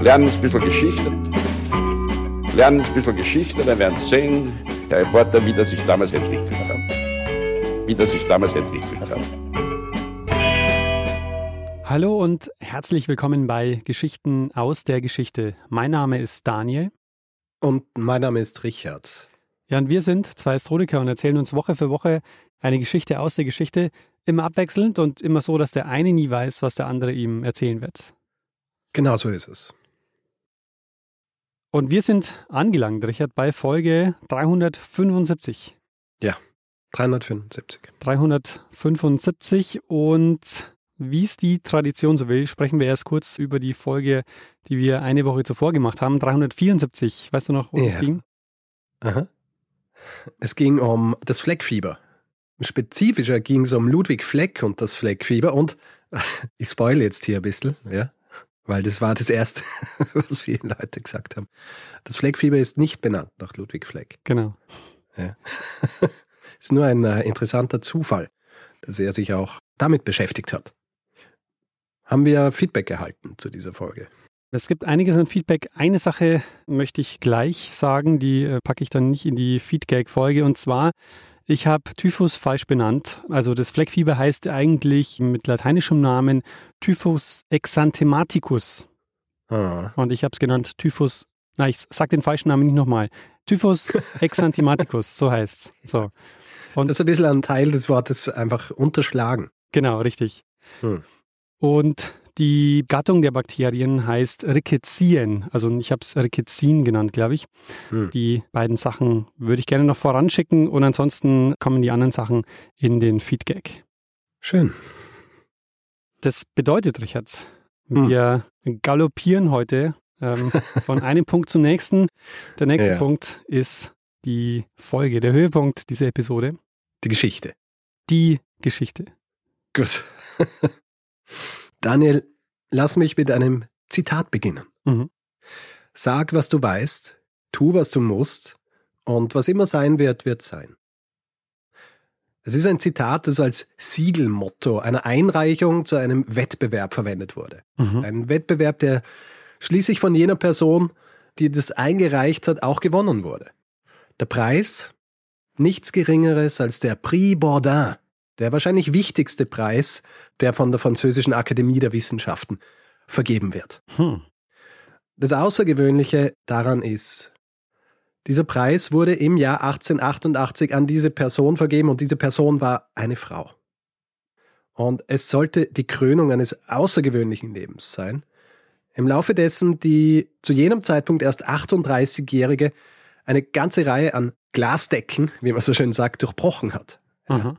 lernen ein bisschen Geschichte. Lernen ein bisschen Geschichte, dann werden Sie sehen, der Reporter, wie das sich damals entwickelt hat. Wie das sich damals entwickelt hat. Hallo und herzlich willkommen bei Geschichten aus der Geschichte. Mein Name ist Daniel. Und mein Name ist Richard. Ja, und wir sind zwei Historiker und erzählen uns Woche für Woche eine Geschichte aus der Geschichte, immer abwechselnd und immer so, dass der eine nie weiß, was der andere ihm erzählen wird. Genau so ist es. Und wir sind angelangt, Richard, bei Folge 375. Ja, 375. 375 und wie es die Tradition so will, sprechen wir erst kurz über die Folge, die wir eine Woche zuvor gemacht haben, 374. Weißt du noch, wo ja. es ging? Aha. Es ging um das Fleckfieber. Spezifischer ging es um Ludwig Fleck und das Fleckfieber und ich spoil jetzt hier ein bisschen, ja, weil das war das Erste, was viele Leute gesagt haben. Das Fleckfieber ist nicht benannt nach Ludwig Fleck. Genau. Ja. ist nur ein äh, interessanter Zufall, dass er sich auch damit beschäftigt hat. Haben wir Feedback erhalten zu dieser Folge? Es gibt einiges an Feedback. Eine Sache möchte ich gleich sagen, die äh, packe ich dann nicht in die Feedback-Folge. Und zwar, ich habe Typhus falsch benannt. Also das Fleckfieber heißt eigentlich mit lateinischem Namen Typhus exanthematicus. Ah. Und ich habe es genannt Typhus, na, ich sage den falschen Namen nicht nochmal. Typhus exanthematicus, so heißt es. So. Und das ist ein bisschen ein Teil des Wortes einfach unterschlagen. Genau, richtig. Hm. Und die Gattung der Bakterien heißt Rickettien. Also ich habe es Rickettien genannt, glaube ich. Hm. Die beiden Sachen würde ich gerne noch voranschicken und ansonsten kommen die anderen Sachen in den Feedgag. Schön. Das bedeutet, Richard, hm. wir galoppieren heute ähm, von einem Punkt zum nächsten. Der nächste ja. Punkt ist die Folge, der Höhepunkt dieser Episode. Die Geschichte. Die Geschichte. Gut. Daniel, lass mich mit einem Zitat beginnen. Mhm. Sag, was du weißt, tu, was du musst, und was immer sein wird, wird sein. Es ist ein Zitat, das als Siegelmotto einer Einreichung zu einem Wettbewerb verwendet wurde. Mhm. Ein Wettbewerb, der schließlich von jener Person, die das eingereicht hat, auch gewonnen wurde. Der Preis? Nichts Geringeres als der Prix Bourdin, der wahrscheinlich wichtigste Preis, der von der Französischen Akademie der Wissenschaften vergeben wird. Hm. Das Außergewöhnliche daran ist, dieser Preis wurde im Jahr 1888 an diese Person vergeben und diese Person war eine Frau. Und es sollte die Krönung eines außergewöhnlichen Lebens sein. Im Laufe dessen die zu jenem Zeitpunkt erst 38-Jährige eine ganze Reihe an Glasdecken, wie man so schön sagt, durchbrochen hat. Mhm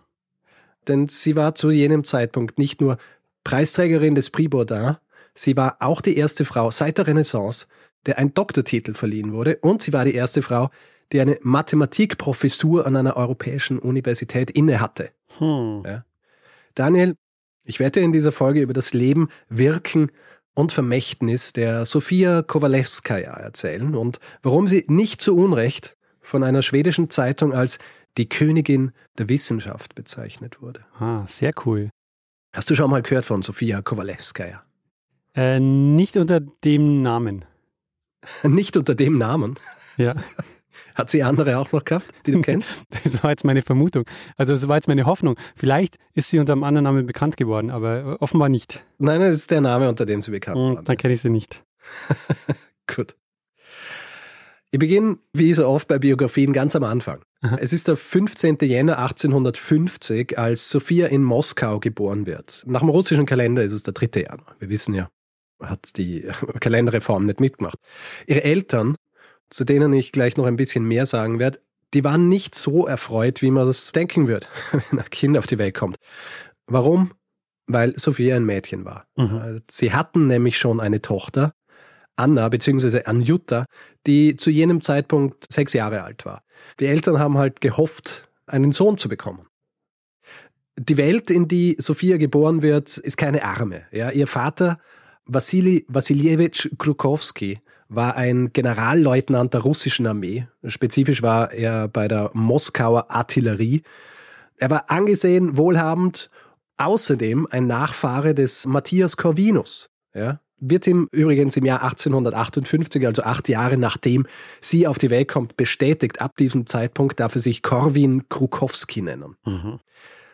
denn sie war zu jenem Zeitpunkt nicht nur Preisträgerin des Prix Bourdin, sie war auch die erste Frau seit der Renaissance, der ein Doktortitel verliehen wurde und sie war die erste Frau, die eine Mathematikprofessur an einer europäischen Universität innehatte. Hm. Ja. Daniel, ich werde in dieser Folge über das Leben, Wirken und Vermächtnis der Sofia Kowalewskaja erzählen und warum sie nicht zu Unrecht von einer schwedischen Zeitung als die Königin der Wissenschaft bezeichnet wurde. Ah, sehr cool. Hast du schon mal gehört von Sofia Kowalewskaja? Äh, nicht unter dem Namen. nicht unter dem Namen? Ja. Hat sie andere auch noch gehabt, die du kennst? das war jetzt meine Vermutung. Also das war jetzt meine Hoffnung. Vielleicht ist sie unter einem anderen Namen bekannt geworden, aber offenbar nicht. Nein, das ist der Name, unter dem sie bekannt hm, war. Dann kenne ich sie nicht. Gut. Ich beginne, wie so oft bei Biografien, ganz am Anfang. Aha. Es ist der 15. Jänner 1850, als Sophia in Moskau geboren wird. Nach dem russischen Kalender ist es der 3. Januar. Wir wissen ja, hat die Kalenderreform nicht mitgemacht. Ihre Eltern, zu denen ich gleich noch ein bisschen mehr sagen werde, die waren nicht so erfreut, wie man das denken würde, wenn ein Kind auf die Welt kommt. Warum? Weil Sophia ein Mädchen war. Mhm. Sie hatten nämlich schon eine Tochter, Anna bzw. Anjutta, die zu jenem Zeitpunkt sechs Jahre alt war. Die Eltern haben halt gehofft, einen Sohn zu bekommen. Die Welt, in die Sophia geboren wird, ist keine arme. Ja, ihr Vater Wassili Wassiljewitsch Krukowski war ein Generalleutnant der russischen Armee. Spezifisch war er bei der Moskauer Artillerie. Er war angesehen, wohlhabend, außerdem ein Nachfahre des Matthias Corvinus, ja, wird ihm übrigens im Jahr 1858, also acht Jahre nachdem sie auf die Welt kommt, bestätigt. Ab diesem Zeitpunkt darf er sich Korwin Krukowski nennen. Mhm.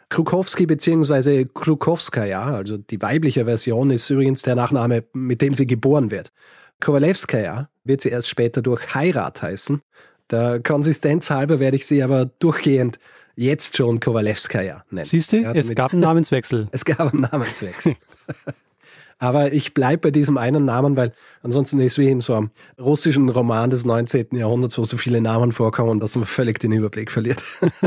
Krukowski bzw. Krukowskaja, also die weibliche Version, ist übrigens der Nachname, mit dem sie geboren wird. Kowalewskaja wird sie erst später durch Heirat heißen. Der Konsistenz halber werde ich sie aber durchgehend jetzt schon Kowalewskaja nennen. Siehst du, ja, es gab einen Namenswechsel. es gab einen Namenswechsel. Aber ich bleibe bei diesem einen Namen, weil ansonsten ist wie in so einem russischen Roman des 19. Jahrhunderts, wo so viele Namen vorkommen, dass man völlig den Überblick verliert.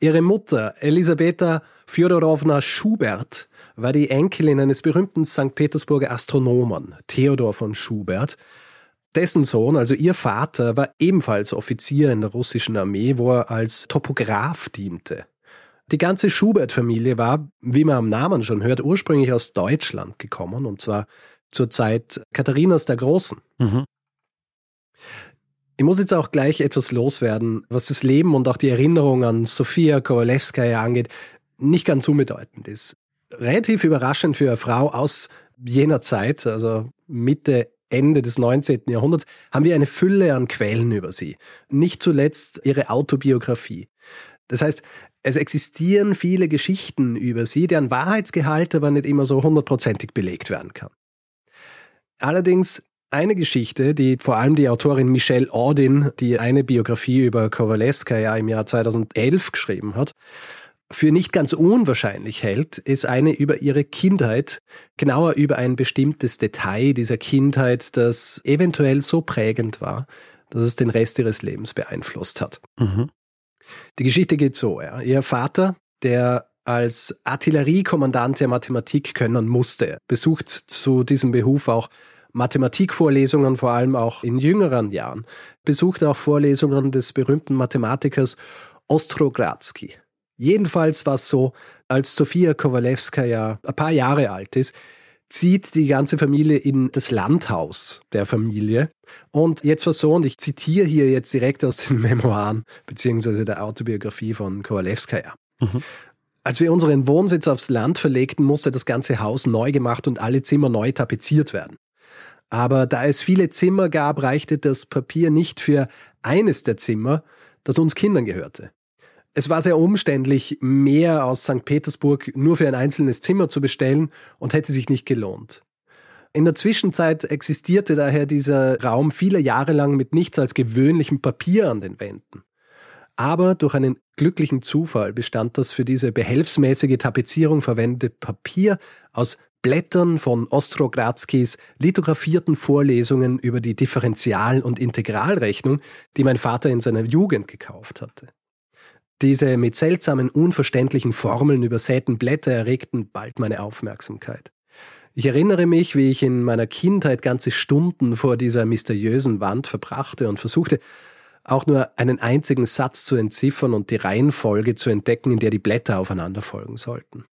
Ihre Mutter, Elisabeta Fjodorowna Schubert, war die Enkelin eines berühmten St. Petersburger Astronomen, Theodor von Schubert. Dessen Sohn, also ihr Vater, war ebenfalls Offizier in der russischen Armee, wo er als Topograph diente. Die ganze Schubert-Familie war, wie man am Namen schon hört, ursprünglich aus Deutschland gekommen, und zwar zur Zeit Katharinas der Großen. Mhm. Ich muss jetzt auch gleich etwas loswerden, was das Leben und auch die Erinnerung an Sofia Kowalewskaja angeht, nicht ganz unbedeutend ist. Relativ überraschend für eine Frau aus jener Zeit, also Mitte, Ende des 19. Jahrhunderts, haben wir eine Fülle an Quellen über sie. Nicht zuletzt ihre Autobiografie. Das heißt, es existieren viele Geschichten über sie, deren Wahrheitsgehalt aber nicht immer so hundertprozentig belegt werden kann. Allerdings eine Geschichte, die vor allem die Autorin Michelle Audin, die eine Biografie über Kowaleska ja im Jahr 2011 geschrieben hat, für nicht ganz unwahrscheinlich hält, ist eine über ihre Kindheit, genauer über ein bestimmtes Detail dieser Kindheit, das eventuell so prägend war, dass es den Rest ihres Lebens beeinflusst hat. Mhm. Die Geschichte geht so, ja. Ihr Vater, der als Artilleriekommandant der Mathematik können musste, besucht zu diesem Beruf auch Mathematikvorlesungen, vor allem auch in jüngeren Jahren, besucht auch Vorlesungen des berühmten Mathematikers Ostrogradsky. Jedenfalls war es so, als Sofia Kowalewska ja ein paar Jahre alt ist, zieht die ganze Familie in das Landhaus der Familie. Und jetzt war so, und ich zitiere hier jetzt direkt aus den Memoiren beziehungsweise der Autobiografie von Kowalewskaja. Mhm. Als wir unseren Wohnsitz aufs Land verlegten, musste das ganze Haus neu gemacht und alle Zimmer neu tapeziert werden. Aber da es viele Zimmer gab, reichte das Papier nicht für eines der Zimmer, das uns Kindern gehörte. Es war sehr umständlich, mehr aus St. Petersburg nur für ein einzelnes Zimmer zu bestellen und hätte sich nicht gelohnt. In der Zwischenzeit existierte daher dieser Raum viele Jahre lang mit nichts als gewöhnlichem Papier an den Wänden. Aber durch einen glücklichen Zufall bestand das für diese behelfsmäßige Tapezierung verwendete Papier aus Blättern von Ostrogradskis lithografierten Vorlesungen über die Differential- und Integralrechnung, die mein Vater in seiner Jugend gekauft hatte. Diese mit seltsamen, unverständlichen Formeln übersäten Blätter erregten bald meine Aufmerksamkeit. Ich erinnere mich, wie ich in meiner Kindheit ganze Stunden vor dieser mysteriösen Wand verbrachte und versuchte, auch nur einen einzigen Satz zu entziffern und die Reihenfolge zu entdecken, in der die Blätter aufeinander folgen sollten.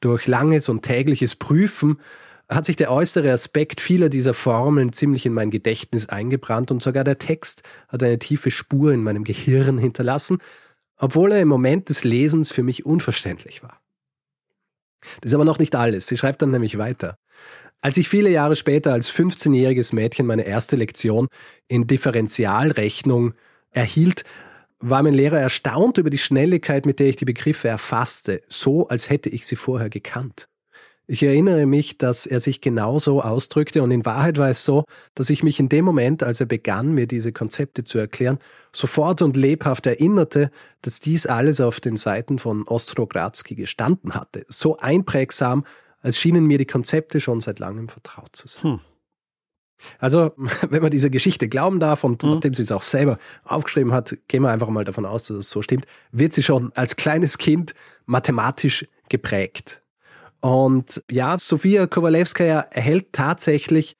Durch langes und tägliches Prüfen hat sich der äußere Aspekt vieler dieser Formeln ziemlich in mein Gedächtnis eingebrannt und sogar der Text hat eine tiefe Spur in meinem Gehirn hinterlassen, obwohl er im Moment des Lesens für mich unverständlich war. Das ist aber noch nicht alles. Sie schreibt dann nämlich weiter. Als ich viele Jahre später als 15-jähriges Mädchen meine erste Lektion in Differentialrechnung erhielt, war mein Lehrer erstaunt über die Schnelligkeit, mit der ich die Begriffe erfasste, so als hätte ich sie vorher gekannt. Ich erinnere mich, dass er sich genauso ausdrückte und in Wahrheit war es so, dass ich mich in dem Moment, als er begann, mir diese Konzepte zu erklären, sofort und lebhaft erinnerte, dass dies alles auf den Seiten von Ostrogradsky gestanden hatte. So einprägsam, als schienen mir die Konzepte schon seit langem vertraut zu sein. Hm. Also, wenn man dieser Geschichte glauben darf und mhm. nachdem sie es auch selber aufgeschrieben hat, gehen wir einfach mal davon aus, dass es so stimmt, wird sie schon als kleines Kind mathematisch geprägt. Und ja, Sofia Kowalewskaja erhält tatsächlich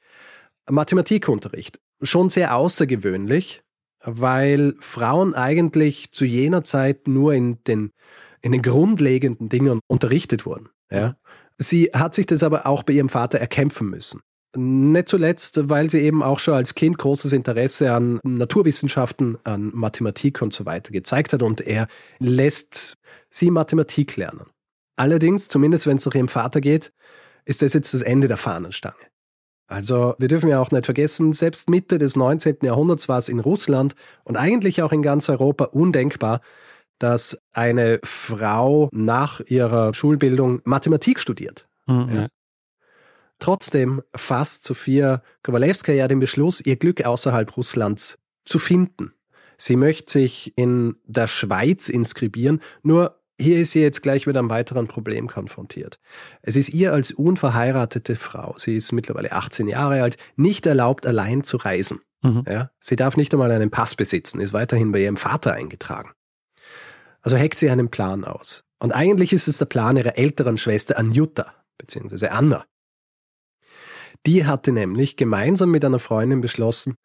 Mathematikunterricht. Schon sehr außergewöhnlich, weil Frauen eigentlich zu jener Zeit nur in den, in den grundlegenden Dingen unterrichtet wurden. Ja. Sie hat sich das aber auch bei ihrem Vater erkämpfen müssen. Nicht zuletzt, weil sie eben auch schon als Kind großes Interesse an Naturwissenschaften, an Mathematik und so weiter gezeigt hat und er lässt sie Mathematik lernen. Allerdings, zumindest wenn es nach ihrem Vater geht, ist das jetzt das Ende der Fahnenstange. Also wir dürfen ja auch nicht vergessen, selbst Mitte des 19. Jahrhunderts war es in Russland und eigentlich auch in ganz Europa undenkbar, dass eine Frau nach ihrer Schulbildung Mathematik studiert. Mhm, ja. Trotzdem fasst Sofia Kowalewska ja den Beschluss, ihr Glück außerhalb Russlands zu finden. Sie möchte sich in der Schweiz inskribieren, nur hier ist sie jetzt gleich mit einem weiteren Problem konfrontiert. Es ist ihr als unverheiratete Frau, sie ist mittlerweile 18 Jahre alt, nicht erlaubt, allein zu reisen. Mhm. Ja, sie darf nicht einmal einen Pass besitzen, ist weiterhin bei ihrem Vater eingetragen. Also heckt sie einen Plan aus. Und eigentlich ist es der Plan ihrer älteren Schwester Anjuta, beziehungsweise Anna. Die hatte nämlich gemeinsam mit einer Freundin beschlossen,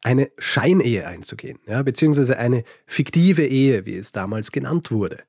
eine Scheinehe einzugehen, ja, beziehungsweise eine fiktive Ehe, wie es damals genannt wurde.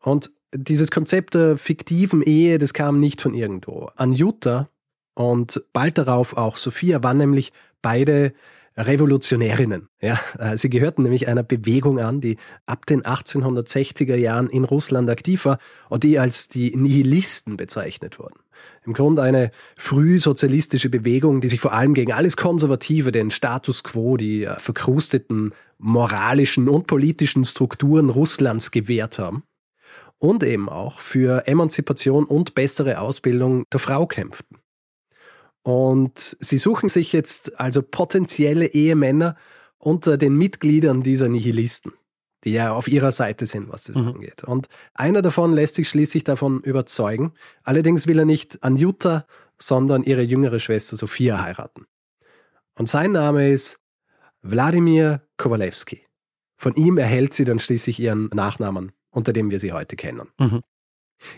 Und dieses Konzept der fiktiven Ehe, das kam nicht von irgendwo. Anjuta und bald darauf auch Sophia waren nämlich beide Revolutionärinnen. Ja, äh, sie gehörten nämlich einer Bewegung an, die ab den 1860er Jahren in Russland aktiv war und die als die Nihilisten bezeichnet wurden. Im Grunde eine frühsozialistische Bewegung, die sich vor allem gegen alles Konservative, den Status quo, die äh, verkrusteten moralischen und politischen Strukturen Russlands gewehrt haben und eben auch für Emanzipation und bessere Ausbildung der Frau kämpften. Und sie suchen sich jetzt also potenzielle Ehemänner unter den Mitgliedern dieser Nihilisten, die ja auf ihrer Seite sind, was das mhm. angeht. Und einer davon lässt sich schließlich davon überzeugen. Allerdings will er nicht Anjuta, sondern ihre jüngere Schwester Sophia heiraten. Und sein Name ist Wladimir Kowalewski. Von ihm erhält sie dann schließlich ihren Nachnamen unter dem wir sie heute kennen. Mhm.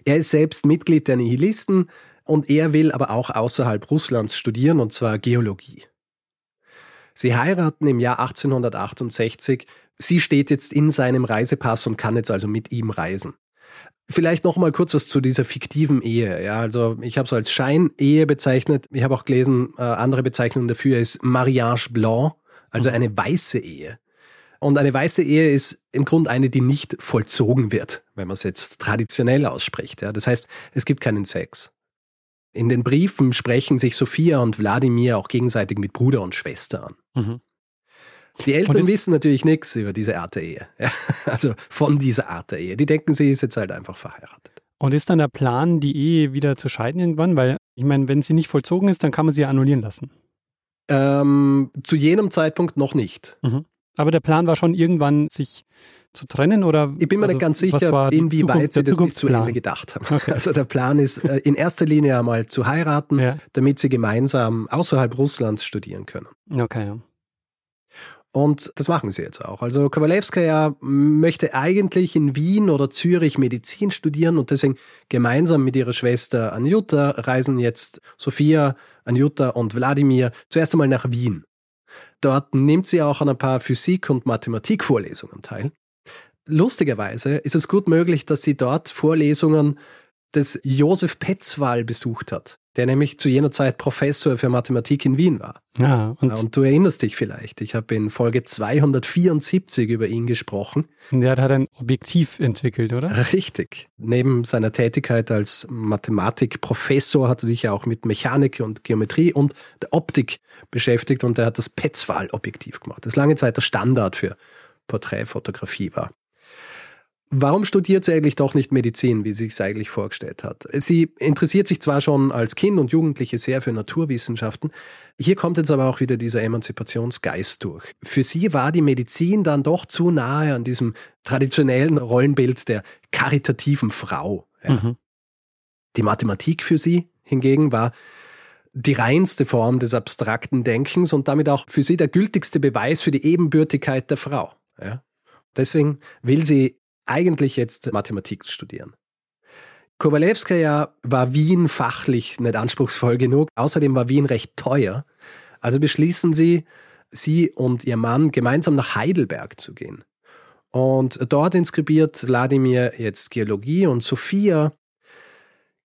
Er ist selbst Mitglied der Nihilisten und er will aber auch außerhalb Russlands studieren, und zwar Geologie. Sie heiraten im Jahr 1868. Sie steht jetzt in seinem Reisepass und kann jetzt also mit ihm reisen. Vielleicht noch mal kurz was zu dieser fiktiven Ehe. Ja, also ich habe es als Scheinehe bezeichnet. Ich habe auch gelesen, äh, andere Bezeichnung dafür ist Mariage Blanc, also mhm. eine weiße Ehe. Und eine weiße Ehe ist im Grunde eine, die nicht vollzogen wird, wenn man es jetzt traditionell ausspricht. Ja. Das heißt, es gibt keinen Sex. In den Briefen sprechen sich Sophia und Wladimir auch gegenseitig mit Bruder und Schwester an. Mhm. Die Eltern wissen natürlich nichts über diese Art der Ehe. Ja, also von dieser Art der Ehe. Die denken, sie ist jetzt halt einfach verheiratet. Und ist dann der Plan, die Ehe wieder zu scheiden irgendwann? Weil, ich meine, wenn sie nicht vollzogen ist, dann kann man sie ja annullieren lassen. Ähm, zu jenem Zeitpunkt noch nicht. Mhm. Aber der Plan war schon irgendwann, sich zu trennen oder? Ich bin mir also, nicht ganz sicher, inwieweit sie das bis zu Ende gedacht haben. Okay. Also der Plan ist äh, in erster Linie einmal zu heiraten, ja. damit sie gemeinsam außerhalb Russlands studieren können. Okay. Ja. Und das machen sie jetzt auch. Also Kowalewskaja möchte eigentlich in Wien oder Zürich Medizin studieren und deswegen gemeinsam mit ihrer Schwester Anjuta reisen jetzt Sophia, Anjuta und Wladimir zuerst einmal nach Wien. Dort nimmt sie auch an ein paar Physik- und Mathematikvorlesungen teil. Lustigerweise ist es gut möglich, dass sie dort Vorlesungen des Josef Petzval besucht hat der nämlich zu jener Zeit Professor für Mathematik in Wien war. Ja, und, und du erinnerst dich vielleicht, ich habe in Folge 274 über ihn gesprochen. Der hat ein Objektiv entwickelt, oder? Richtig. Neben seiner Tätigkeit als Mathematikprofessor hat er sich ja auch mit Mechanik und Geometrie und der Optik beschäftigt und er hat das Petzval-Objektiv gemacht, das lange Zeit der Standard für Porträtfotografie war. Warum studiert sie eigentlich doch nicht Medizin, wie sie es eigentlich vorgestellt hat? Sie interessiert sich zwar schon als Kind und Jugendliche sehr für Naturwissenschaften, hier kommt jetzt aber auch wieder dieser Emanzipationsgeist durch. Für sie war die Medizin dann doch zu nahe an diesem traditionellen Rollenbild der karitativen Frau. Ja. Mhm. Die Mathematik für sie hingegen war die reinste Form des abstrakten Denkens und damit auch für sie der gültigste Beweis für die Ebenbürtigkeit der Frau. Ja. Deswegen will sie eigentlich jetzt Mathematik studieren. Kowalewskaja war Wien fachlich nicht anspruchsvoll genug. Außerdem war Wien recht teuer. Also beschließen sie, sie und ihr Mann gemeinsam nach Heidelberg zu gehen. Und dort inskribiert Wladimir jetzt Geologie und Sophia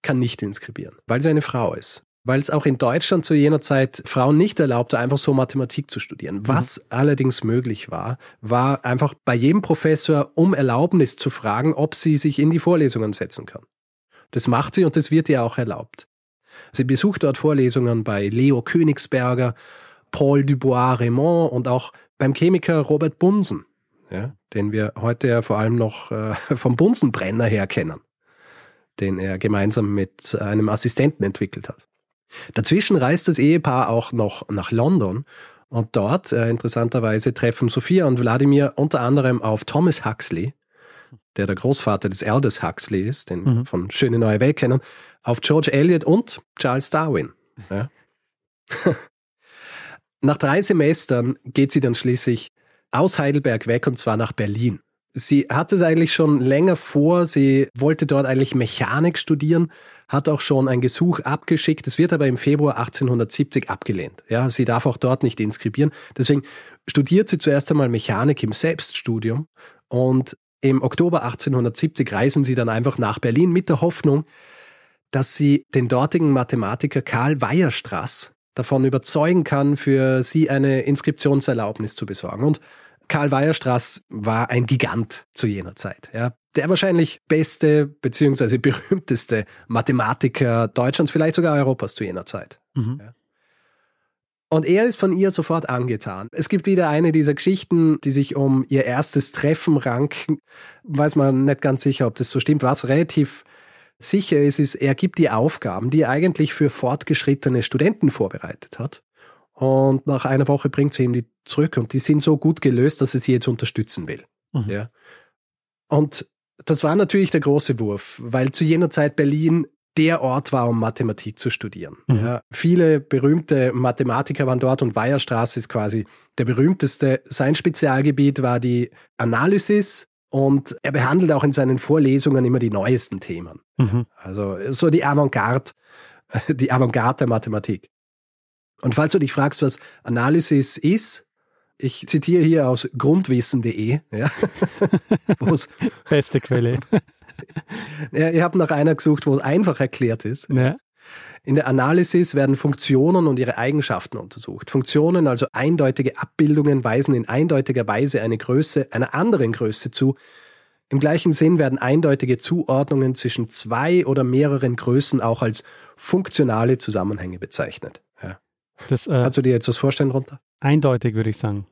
kann nicht inskribieren, weil sie eine Frau ist weil es auch in Deutschland zu jener Zeit Frauen nicht erlaubte, einfach so Mathematik zu studieren. Mhm. Was allerdings möglich war, war einfach bei jedem Professor um Erlaubnis zu fragen, ob sie sich in die Vorlesungen setzen kann. Das macht sie und das wird ihr auch erlaubt. Sie besucht dort Vorlesungen bei Leo Königsberger, Paul Dubois-Raymond und auch beim Chemiker Robert Bunsen, ja, den wir heute ja vor allem noch äh, vom Bunsenbrenner her kennen, den er gemeinsam mit einem Assistenten entwickelt hat. Dazwischen reist das Ehepaar auch noch nach London und dort, äh, interessanterweise, treffen Sophia und Wladimir unter anderem auf Thomas Huxley, der der Großvater des Aldous Huxley ist, den mhm. von Schöne Neue Welt kennen, auf George Eliot und Charles Darwin. Ja. nach drei Semestern geht sie dann schließlich aus Heidelberg weg und zwar nach Berlin. Sie hatte es eigentlich schon länger vor, sie wollte dort eigentlich Mechanik studieren, hat auch schon ein Gesuch abgeschickt, es wird aber im Februar 1870 abgelehnt. Ja, sie darf auch dort nicht inskribieren. Deswegen studiert sie zuerst einmal Mechanik im Selbststudium und im Oktober 1870 reisen sie dann einfach nach Berlin mit der Hoffnung, dass sie den dortigen Mathematiker Karl Weierstrass davon überzeugen kann, für sie eine Inskriptionserlaubnis zu besorgen. Und Karl Weierstrass war ein Gigant zu jener Zeit. Ja. Der wahrscheinlich beste bzw. berühmteste Mathematiker Deutschlands, vielleicht sogar Europas zu jener Zeit. Mhm. Ja. Und er ist von ihr sofort angetan. Es gibt wieder eine dieser Geschichten, die sich um ihr erstes Treffen ranken. Weiß man nicht ganz sicher, ob das so stimmt. Was relativ sicher ist, ist, er gibt die Aufgaben, die er eigentlich für fortgeschrittene Studenten vorbereitet hat. Und nach einer Woche bringt sie ihm die zurück und die sind so gut gelöst, dass er sie jetzt unterstützen will. Mhm. Ja. Und das war natürlich der große Wurf, weil zu jener Zeit Berlin der Ort war, um Mathematik zu studieren. Mhm. Ja, viele berühmte Mathematiker waren dort und Weierstraße ist quasi der berühmteste. Sein Spezialgebiet war die Analysis und er behandelt auch in seinen Vorlesungen immer die neuesten Themen. Mhm. Also so die Avantgarde, die Avantgarde der Mathematik. Und falls du dich fragst, was Analysis ist, ich zitiere hier aus grundwissen.de, ja, Beste Quelle. ja, ich habe nach einer gesucht, wo es einfach erklärt ist. Ja. In der Analysis werden Funktionen und ihre Eigenschaften untersucht. Funktionen, also eindeutige Abbildungen, weisen in eindeutiger Weise eine Größe einer anderen Größe zu. Im gleichen Sinn werden eindeutige Zuordnungen zwischen zwei oder mehreren Größen auch als funktionale Zusammenhänge bezeichnet. Das, äh, Kannst du dir jetzt was vorstellen runter? Eindeutig, würde ich sagen.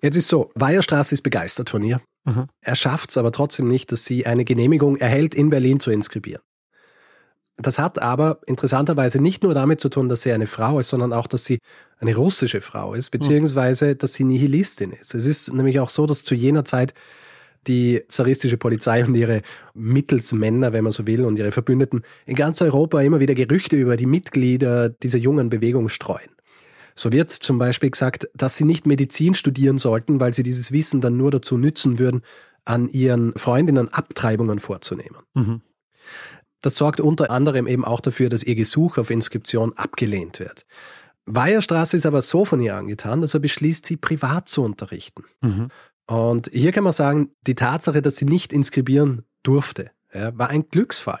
Jetzt ist so, Weierstraße ist begeistert von ihr. Mhm. Er schafft es aber trotzdem nicht, dass sie eine Genehmigung erhält, in Berlin zu inskribieren. Das hat aber interessanterweise nicht nur damit zu tun, dass sie eine Frau ist, sondern auch, dass sie eine russische Frau ist, beziehungsweise, dass sie Nihilistin ist. Es ist nämlich auch so, dass zu jener Zeit die zaristische Polizei und ihre Mittelsmänner, wenn man so will, und ihre Verbündeten in ganz Europa immer wieder Gerüchte über die Mitglieder dieser jungen Bewegung streuen. So wird zum Beispiel gesagt, dass sie nicht Medizin studieren sollten, weil sie dieses Wissen dann nur dazu nützen würden, an ihren Freundinnen Abtreibungen vorzunehmen. Mhm. Das sorgt unter anderem eben auch dafür, dass ihr Gesuch auf Inskription abgelehnt wird. Weierstraße ist aber so von ihr angetan, dass er beschließt, sie privat zu unterrichten. Mhm. Und hier kann man sagen, die Tatsache, dass sie nicht inskribieren durfte, ja, war ein Glücksfall.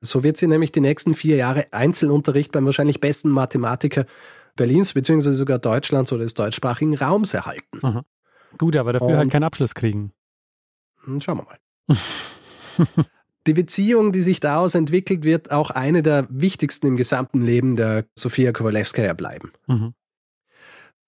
So wird sie nämlich die nächsten vier Jahre Einzelunterricht beim wahrscheinlich besten Mathematiker Berlins beziehungsweise sogar Deutschlands oder des deutschsprachigen Raums erhalten. Mhm. Gut, aber dafür halt Und, halt keinen Abschluss kriegen. Hm, schauen wir mal. die Beziehung, die sich daraus entwickelt, wird auch eine der wichtigsten im gesamten Leben der Sofia Kowalewskaja bleiben. Mhm.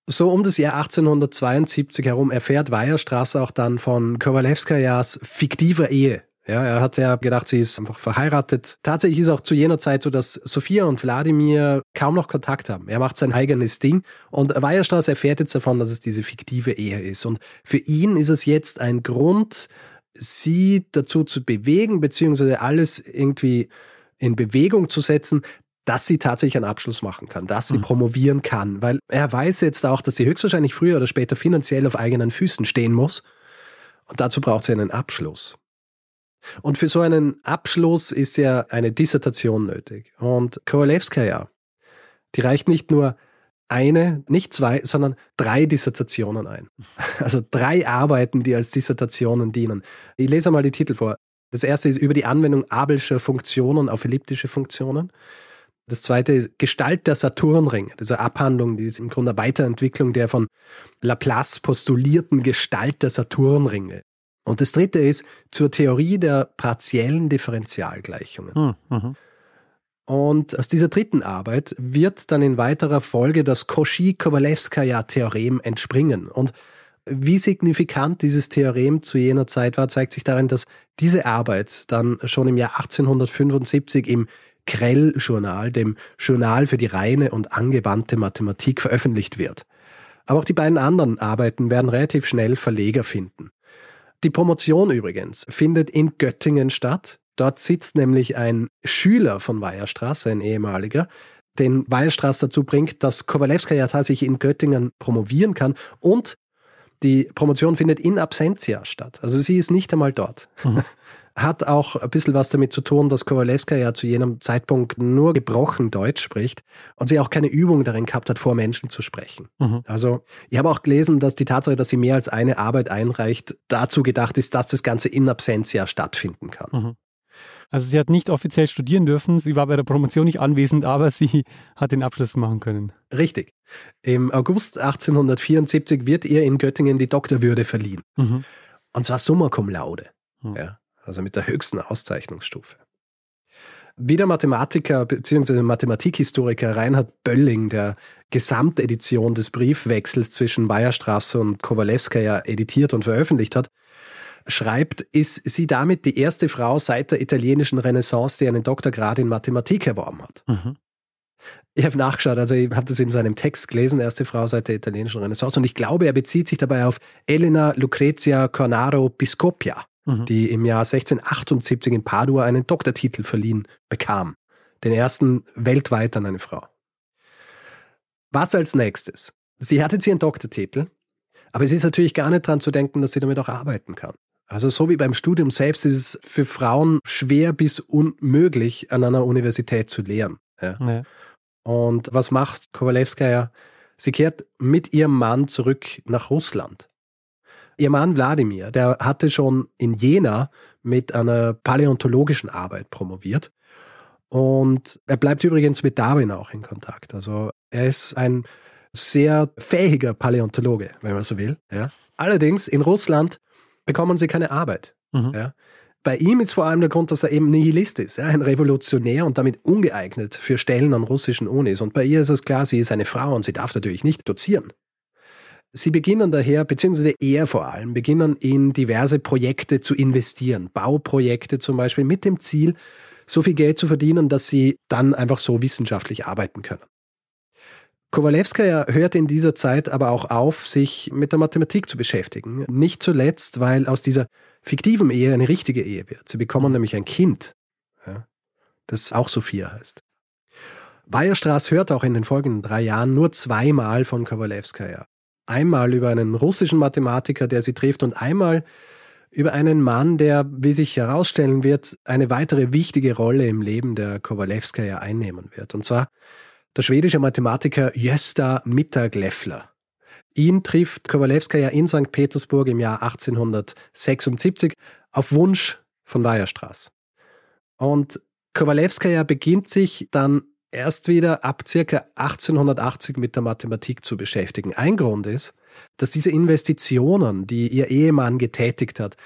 So um das Jahr 1872 herum erfährt Weierstraße auch dann von Kowalewskajas fiktiver Ehe. Ja, er hat ja gedacht, sie ist einfach verheiratet. Tatsächlich ist auch zu jener Zeit so, dass Sophia und Wladimir kaum noch Kontakt haben. Er macht sein eigenes Ding und Weierstraße erfährt jetzt davon, dass es diese fiktive Ehe ist. Und für ihn ist es jetzt ein Grund, sie dazu zu bewegen, beziehungsweise alles irgendwie in Bewegung zu setzen, dass sie tatsächlich einen Abschluss machen kann, dass sie mhm. promovieren kann, weil er weiß jetzt auch, dass sie höchstwahrscheinlich früher oder später finanziell auf eigenen Füßen stehen muss und dazu braucht sie einen Abschluss. Und für so einen Abschluss ist ja eine Dissertation nötig. Und Kowalewskaja, die reicht nicht nur eine, nicht zwei, sondern drei Dissertationen ein. Also drei Arbeiten, die als Dissertationen dienen. Ich lese mal die Titel vor. Das erste ist über die Anwendung Abelscher Funktionen auf elliptische Funktionen. Das zweite ist Gestalt der Saturnringe, diese Abhandlung, die ist im Grunde eine Weiterentwicklung der von Laplace postulierten Gestalt der Saturnringe. Und das dritte ist zur Theorie der partiellen Differentialgleichungen. Hm, mhm. Und aus dieser dritten Arbeit wird dann in weiterer Folge das Cauchy-Kowalewskaja-Theorem entspringen. Und wie signifikant dieses Theorem zu jener Zeit war, zeigt sich darin, dass diese Arbeit dann schon im Jahr 1875 im Krell-Journal, dem Journal für die reine und angewandte Mathematik, veröffentlicht wird. Aber auch die beiden anderen Arbeiten werden relativ schnell Verleger finden. Die Promotion übrigens findet in Göttingen statt. Dort sitzt nämlich ein Schüler von Weierstraße, ein ehemaliger, den Weierstraß dazu bringt, dass Kowalewskaja tatsächlich in Göttingen promovieren kann und die Promotion findet in Absentia statt. Also sie ist nicht einmal dort. Mhm. Hat auch ein bisschen was damit zu tun, dass Kowalewska ja zu jenem Zeitpunkt nur gebrochen Deutsch spricht und sie auch keine Übung darin gehabt hat, vor Menschen zu sprechen. Mhm. Also ich habe auch gelesen, dass die Tatsache, dass sie mehr als eine Arbeit einreicht, dazu gedacht ist, dass das Ganze in Absentia stattfinden kann. Mhm. Also sie hat nicht offiziell studieren dürfen, sie war bei der Promotion nicht anwesend, aber sie hat den Abschluss machen können. Richtig. Im August 1874 wird ihr in Göttingen die Doktorwürde verliehen. Mhm. Und zwar summa cum laude. Mhm. Ja, also mit der höchsten Auszeichnungsstufe. Wie der Mathematiker bzw. Mathematikhistoriker Reinhard Bölling der Gesamtedition des Briefwechsels zwischen Weierstraße und Kowalewskaja editiert und veröffentlicht hat, schreibt, ist sie damit die erste Frau seit der italienischen Renaissance, die einen Doktorgrad in Mathematik erworben hat. Mhm. Ich habe nachgeschaut, also ich habe das in seinem Text gelesen, erste Frau seit der italienischen Renaissance. Und ich glaube, er bezieht sich dabei auf Elena Lucrezia Cornaro Piscopia, mhm. die im Jahr 1678 in Padua einen Doktortitel verliehen bekam. Den ersten weltweit an eine Frau. Was als nächstes? Sie hat jetzt ihren Doktortitel, aber es ist natürlich gar nicht dran zu denken, dass sie damit auch arbeiten kann. Also so wie beim Studium selbst ist es für Frauen schwer bis unmöglich, an einer Universität zu lehren. Ja. ja. Und was macht Kowalewskaja? Sie kehrt mit ihrem Mann zurück nach Russland. Ihr Mann Wladimir, der hatte schon in Jena mit einer paläontologischen Arbeit promoviert. Und er bleibt übrigens mit Darwin auch in Kontakt. Also er ist ein sehr fähiger Paläontologe, wenn man so will. Ja. Allerdings in Russland bekommen sie keine Arbeit. Mhm. Ja. Bei ihm ist vor allem der Grund, dass er eben Nihilist ist, ja, ein Revolutionär und damit ungeeignet für Stellen an russischen Unis. Und bei ihr ist es klar, sie ist eine Frau und sie darf natürlich nicht dozieren. Sie beginnen daher, beziehungsweise er vor allem, beginnen in diverse Projekte zu investieren, Bauprojekte zum Beispiel, mit dem Ziel, so viel Geld zu verdienen, dass sie dann einfach so wissenschaftlich arbeiten können. Kowalewskaja hört in dieser Zeit aber auch auf, sich mit der Mathematik zu beschäftigen. Nicht zuletzt, weil aus dieser fiktiven Ehe eine richtige Ehe wird. Sie bekommen nämlich ein Kind, ja, das auch Sophia heißt. Weierstraß hört auch in den folgenden drei Jahren nur zweimal von Kowalewskaja. Einmal über einen russischen Mathematiker, der sie trifft, und einmal über einen Mann, der, wie sich herausstellen wird, eine weitere wichtige Rolle im Leben der Kowalewskaja einnehmen wird. Und zwar der schwedische Mathematiker Jösta Mittagleffler. Ihn trifft Kowalewskaja in St. Petersburg im Jahr 1876 auf Wunsch von Weierstraß. Und Kowalewskaja beginnt sich dann erst wieder ab circa 1880 mit der Mathematik zu beschäftigen. Ein Grund ist, dass diese Investitionen, die ihr Ehemann getätigt hat,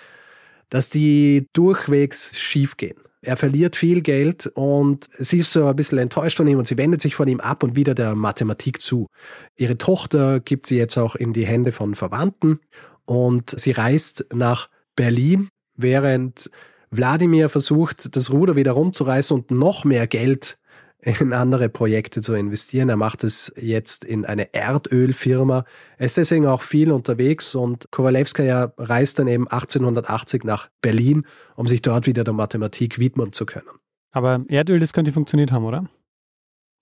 dass die durchwegs schiefgehen. Er verliert viel Geld und sie ist so ein bisschen enttäuscht von ihm und sie wendet sich von ihm ab und wieder der Mathematik zu. Ihre Tochter gibt sie jetzt auch in die Hände von Verwandten und sie reist nach Berlin, während Wladimir versucht, das Ruder wieder rumzureißen und noch mehr Geld in andere Projekte zu investieren. Er macht es jetzt in eine Erdölfirma. Er ist deswegen auch viel unterwegs und Kowalewskaja reist dann eben 1880 nach Berlin, um sich dort wieder der Mathematik widmen zu können. Aber Erdöl, das könnte funktioniert haben, oder?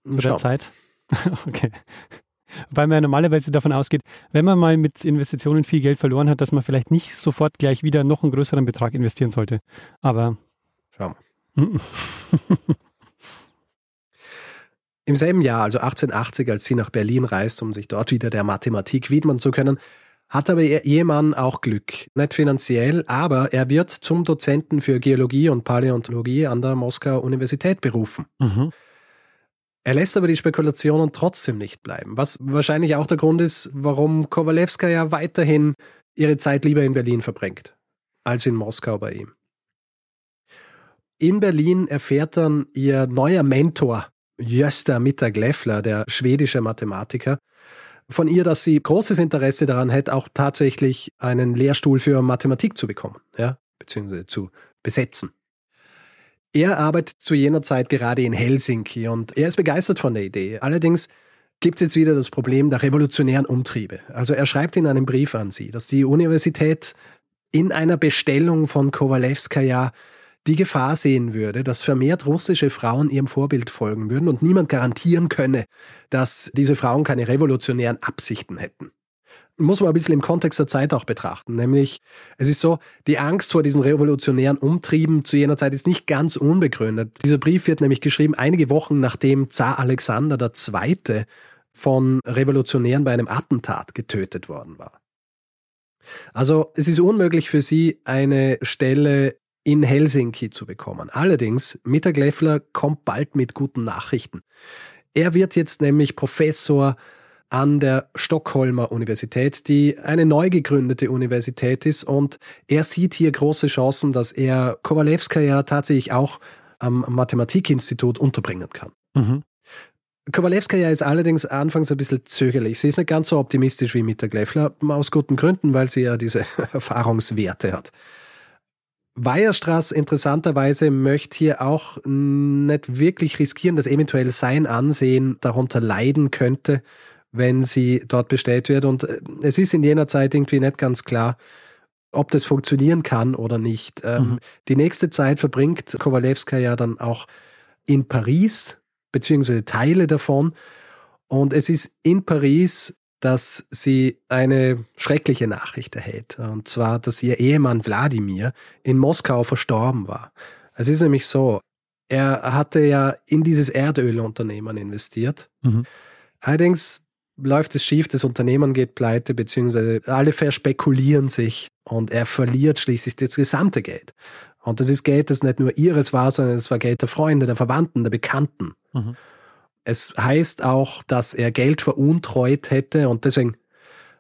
Zu Schau. der Zeit? okay. Weil man ja normalerweise davon ausgeht, wenn man mal mit Investitionen viel Geld verloren hat, dass man vielleicht nicht sofort gleich wieder noch einen größeren Betrag investieren sollte. Aber. Schau mal. Im selben Jahr, also 1880, als sie nach Berlin reist, um sich dort wieder der Mathematik widmen zu können, hat aber ihr Ehemann auch Glück. Nicht finanziell, aber er wird zum Dozenten für Geologie und Paläontologie an der Moskauer Universität berufen. Mhm. Er lässt aber die Spekulationen trotzdem nicht bleiben, was wahrscheinlich auch der Grund ist, warum Kowalewska ja weiterhin ihre Zeit lieber in Berlin verbringt, als in Moskau bei ihm. In Berlin erfährt dann ihr neuer Mentor, Jösta Mittag-Leffler, der schwedische Mathematiker, von ihr, dass sie großes Interesse daran hätte, auch tatsächlich einen Lehrstuhl für Mathematik zu bekommen, ja, beziehungsweise zu besetzen. Er arbeitet zu jener Zeit gerade in Helsinki und er ist begeistert von der Idee. Allerdings gibt es jetzt wieder das Problem der revolutionären Umtriebe. Also er schreibt in einem Brief an sie, dass die Universität in einer Bestellung von Kowalewskaja die Gefahr sehen würde, dass vermehrt russische Frauen ihrem Vorbild folgen würden und niemand garantieren könne, dass diese Frauen keine revolutionären Absichten hätten. Muss man ein bisschen im Kontext der Zeit auch betrachten. Nämlich, es ist so, die Angst vor diesen revolutionären Umtrieben zu jener Zeit ist nicht ganz unbegründet. Dieser Brief wird nämlich geschrieben einige Wochen nachdem Zar Alexander II. von Revolutionären bei einem Attentat getötet worden war. Also es ist unmöglich für sie, eine Stelle in Helsinki zu bekommen. Allerdings, Mittag Leffler kommt bald mit guten Nachrichten. Er wird jetzt nämlich Professor an der Stockholmer Universität, die eine neu gegründete Universität ist und er sieht hier große Chancen, dass er Kowalewska ja tatsächlich auch am Mathematikinstitut unterbringen kann. Mhm. Kowalewskaja ist allerdings anfangs ein bisschen zögerlich. Sie ist nicht ganz so optimistisch wie Mittag Leffler, aus guten Gründen, weil sie ja diese Erfahrungswerte hat. Weierstraß interessanterweise möchte hier auch nicht wirklich riskieren, dass eventuell sein Ansehen darunter leiden könnte, wenn sie dort bestellt wird. Und äh, es ist in jener Zeit irgendwie nicht ganz klar, ob das funktionieren kann oder nicht. Ähm, mhm. Die nächste Zeit verbringt Kowalewska ja dann auch in Paris, beziehungsweise Teile davon. Und es ist in Paris dass sie eine schreckliche Nachricht erhält. Und zwar, dass ihr Ehemann Wladimir in Moskau verstorben war. Es ist nämlich so, er hatte ja in dieses Erdölunternehmen investiert. Mhm. Allerdings läuft es schief, das Unternehmen geht pleite, beziehungsweise alle verspekulieren sich und er verliert schließlich das gesamte Geld. Und das ist Geld, das nicht nur ihres war, sondern es war Geld der Freunde, der Verwandten, der Bekannten. Mhm. Es heißt auch, dass er Geld veruntreut hätte und deswegen